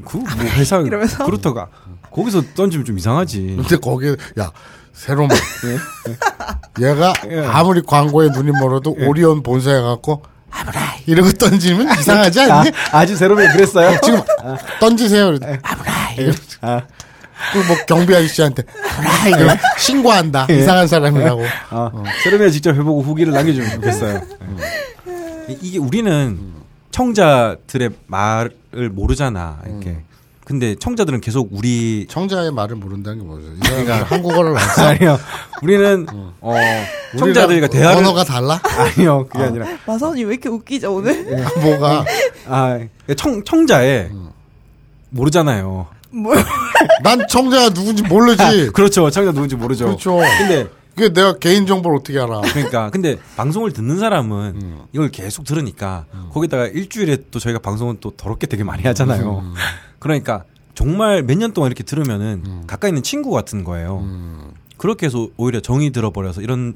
그뭐 회사 이러면서? 그렇다가 거기서 던지면 좀 이상하지. 근데 거기에 야 새로만 얘가 예. 아무리 광고에 눈이 멀어도 오리온 본사에 갖고 아브라이 이러고 던지면 이상하지 않니? 아직 새로면 그랬어요. 지금 던지세요. 아브라이. 그뭐 경비 아저씨한테 아브라이 이러면 신고한다. 이상한 사람이라고. 아, 세르미가 직접 해보고 후기를 남겨주면 좋겠어요. 이- 이게 우리는 청자들의 말을 모르잖아. 이렇게. 근데 청자들은 계속 우리 청자의 말을 모른다는 게 뭐죠? 이 사람이 한국어를 안 써. 아니요. 우리는 어 청자들과 우리랑 대화를 언어가 달라? 아니요. 그게 아 니라 마사오님 왜 이렇게 웃기죠 오늘? 뭐가? 아 청 청자에 모르잖아요. 난 청자가 누군지 모르지. 그렇죠. 청자 누군지 모르죠. 그렇죠. 근데 그게 내가 개인 정보를 어떻게 알아? 그러니까 근데 방송을 듣는 사람은 음. 이걸 계속 들으니까 거기다가 일주일에 또 저희가 방송은 또 더럽게 되게 많이 하잖아요. 음. 그러니까 정말 몇 년 동안 이렇게 들으면은 가까이 있는 친구 같은 거예요. 음. 그렇게 해서 오히려 정이 들어버려서 이런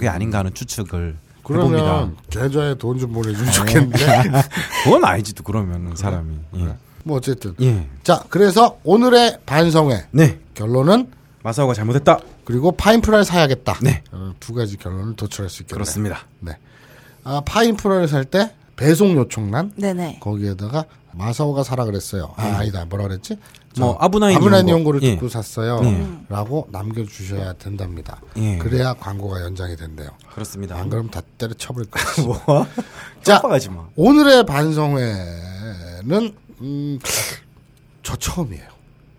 게 아닌가 하는 추측을 해봅니다. 그러면 계좌에 돈 좀 보내주면 좋겠는데. 그건 아니지 또 그러면 사람이. 예. 뭐 어쨌든. 예. 자, 그래서 오늘의 반성회 네. 결론은 마사오가 잘못했다. 그리고 파인프라를 사야겠다. 네. 어, 두 가지 결론을 도출할 수 있겠네요. 그렇습니다. 네. 아, 파인프라를 살 때 배송 요청란 네네. 거기에다가 마사오가 사라 그랬어요. 아, 아니다. 뭐라 그랬지? 뭐 아브나인 아브나인 연구. 연구를 예. 듣고 샀어요. 예. 라고 남겨 주셔야 된답니다. 예. 그래야 광고가 연장이 된대요. 그렇습니다. 안 그러면 다 때려 쳐버릴 거예요. 뭐? 자. 오늘의 반성회는 음, 저 처음이에요.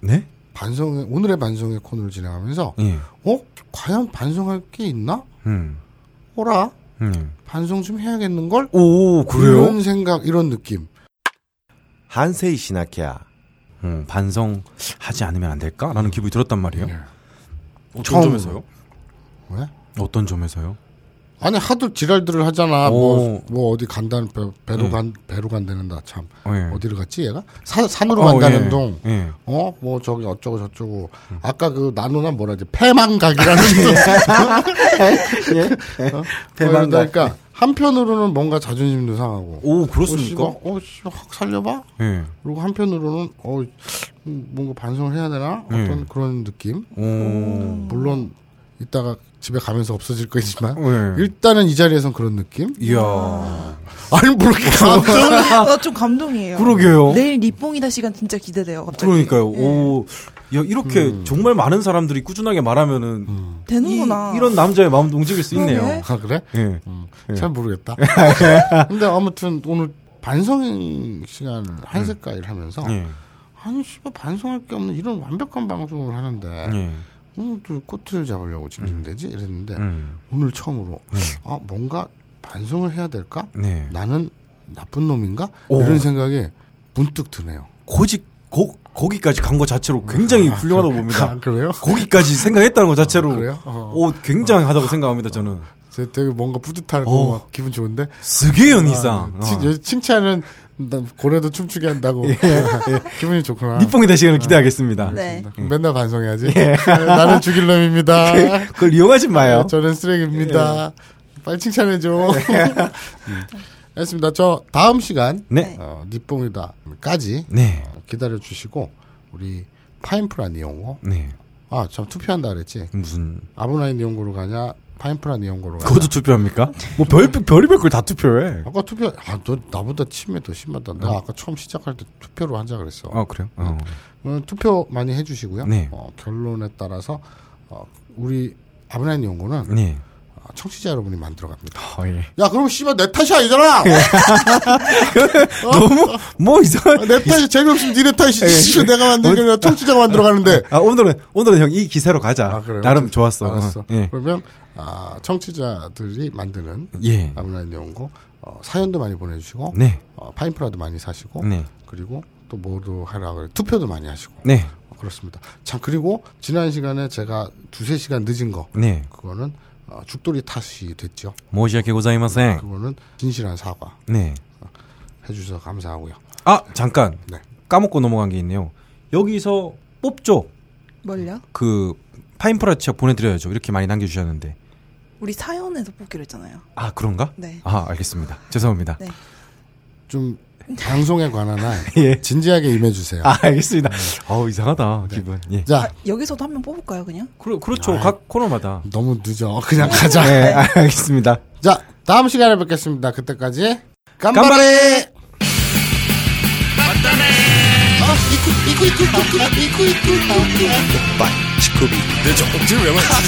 네? 반성회 오늘의 반성회 코너를 진행하면서 예. 어 과연 반성할 게 있나? 음. 오라 음. 반성 좀 해야겠는 걸. 오, 이런 생각 이런 느낌. 한세이 시나키야. 음, 반성하지 않으면 안 될까라는 기분이 들었단 말이에요. 네. 어떤 처음으로. 점에서요? 왜? 어떤 점에서요? 아니 하도 지랄들을 하잖아. 뭐, 오. 뭐 어디 간다는 배, 배로 예. 간 배로 간다는다 참. 예. 어디를 갔지 얘가? 산 산으로 어, 간다는 예. 동. 예. 어, 뭐 저기 어쩌고 저쩌고. 아까 그 나누나 뭐라 지 폐망각이라는 어? 폐망각. 그러니까 한편으로는 뭔가 자존심도 상하고. 오, 그렇습니까? 어, 어, 확 살려봐. 예. 그리고 한편으로는 어 음, 뭔가 반성을 해야 되나 예. 어떤 그런 느낌. 오. 물론 이따가 집에 가면서 없어질 거지만 예. 일단은 이 자리에선 그런 느낌. 이야. 아니 뭐 이렇게 감동. 나좀 감동이에요. 그러게요. 내일 리뽕이다 시간 진짜 기대돼요. 갑자기. 그러니까요. 오. 야, 이렇게 정말 많은 사람들이 꾸준하게 말하면은 되는구나. 이, 런 남자의 마음도 움직일 수 있네요. 그러게. 아 그래? 예. 음, 예. 잘 모르겠다. 근데 아무튼 오늘 반성 시간을 한 색깔 하면서 예. 아니 씨발 반성할 게 없는 이런 완벽한 방송을 하는데 예. 또 꼬투리를 잡으려고 지금 되지 이랬는데 음. 오늘 처음으로 아 뭔가 반성을 해야 될까? 네. 나는 나쁜 놈인가? 오. 이런 생각이 문득 드네요. 고직 고, 거기까지 간 것 자체로 굉장히 훌륭하다고 봅니다. 아, 그래요? 거기까지 생각했다는 것 자체로 아, 그래요? 어. 오, 굉장하다고 생각합니다 저는. 저 되게 뭔가 뿌듯하고 어. 막 기분 좋은데. 스게요 아, 니상. 칭- 여- 칭찬은 나 고래도 춤추게 한다고. 기분이 좋구나. 니뽕이 되시기를 기대하겠습니다. 네. 맨날 반성해야지. 나는 죽일 놈입니다. 그걸 이용하지 마요. 저는 쓰레기입니다. 빨리 칭찬해줘. 음. 알겠습니다. 저 다음 시간 네. 어, 니뽕이다까지 네. 어, 기다려 주시고 우리 파인프라 니온고 네. 아참 투표한다 그랬지. 무슨 아브나인 니온고로 가냐 파인프라 가냐. 그것도 투표합니까? 뭐 별, 별의별 걸 다 투표해. 아까 투표 아 너 나보다 치매 더 심하다. 나 아까 처음 시작할 때 투표로 한자 그랬어. 아, 그래요? 어. 어, 투표 많이 해주시고요. 네. 어, 결론에 따라서 어, 우리 아브나인 연구는 네. 어, 청취자 여러분이 만들어 갑니다. 어, 예. 야, 그럼 씨발 내 탓이 아니잖아. 너무, 뭐 이상한. 내 탓이 재미없으면 니네 탓이지. 씨발 내가 만든 게 아니라 청취자가 만들어 가는데. 아, 오늘은, 오늘은 형 이 기세로 가자. 아, 그래요? 나름 좋았어. 알았어. 어, 예. 그러면 아, 청취자들이 만드는 예. 아브나인 연구 어, 사연도 많이 보내주시고 네. 어, 파인프라도 많이 사시고 네. 그리고 또 뭐도 하라 그래 투표도 많이 하시고 네. 어, 그렇습니다. 참 그리고 지난 시간에 제가 두세 시간 늦은 거 네. 그거는 어, 죽돌이 탓이 됐죠. 모시아케 고자이마생. 그거는 진실한 사과 네. 해주셔서 감사하고요. 아, 잠깐. 네. 까먹고 넘어간 게 있네요. 여기서 뽑죠. 뭘요? 그, 파인프라 치약 보내드려야죠. 이렇게 많이 남겨주셨는데. 우리 사연에서 뽑기로 했잖아요. 아, 그런가? 네. 아, 알겠습니다. 죄송합니다. 네. 좀 방송에 관한 한 예. 진지하게 임해주세요. 아, 알겠습니다. 어우, 이상하다. 기분. 예. 자, 여기서도 한 명 뽑을까요, 그냥? 그러, 그렇죠. 각 코너마다. 너무 늦어. 그냥 가자. 네, 알겠습니다. 자, 다음 시간에 뵙겠습니다. 그때까지 깜바레. 깜바레!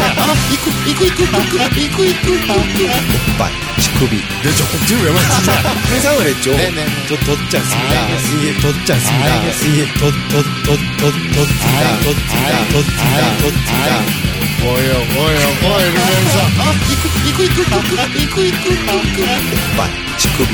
오빠 치쿠비 오빠 치쿠비 상상을 했죠 저 덧지 않습니다 이게 덧지 않습니다 이게 덧덧덧덧덧습니다 덧습니다 덧습니다 덧습니다 뭐요, 뭐요, 뭐 이러면서 오빠 치쿠비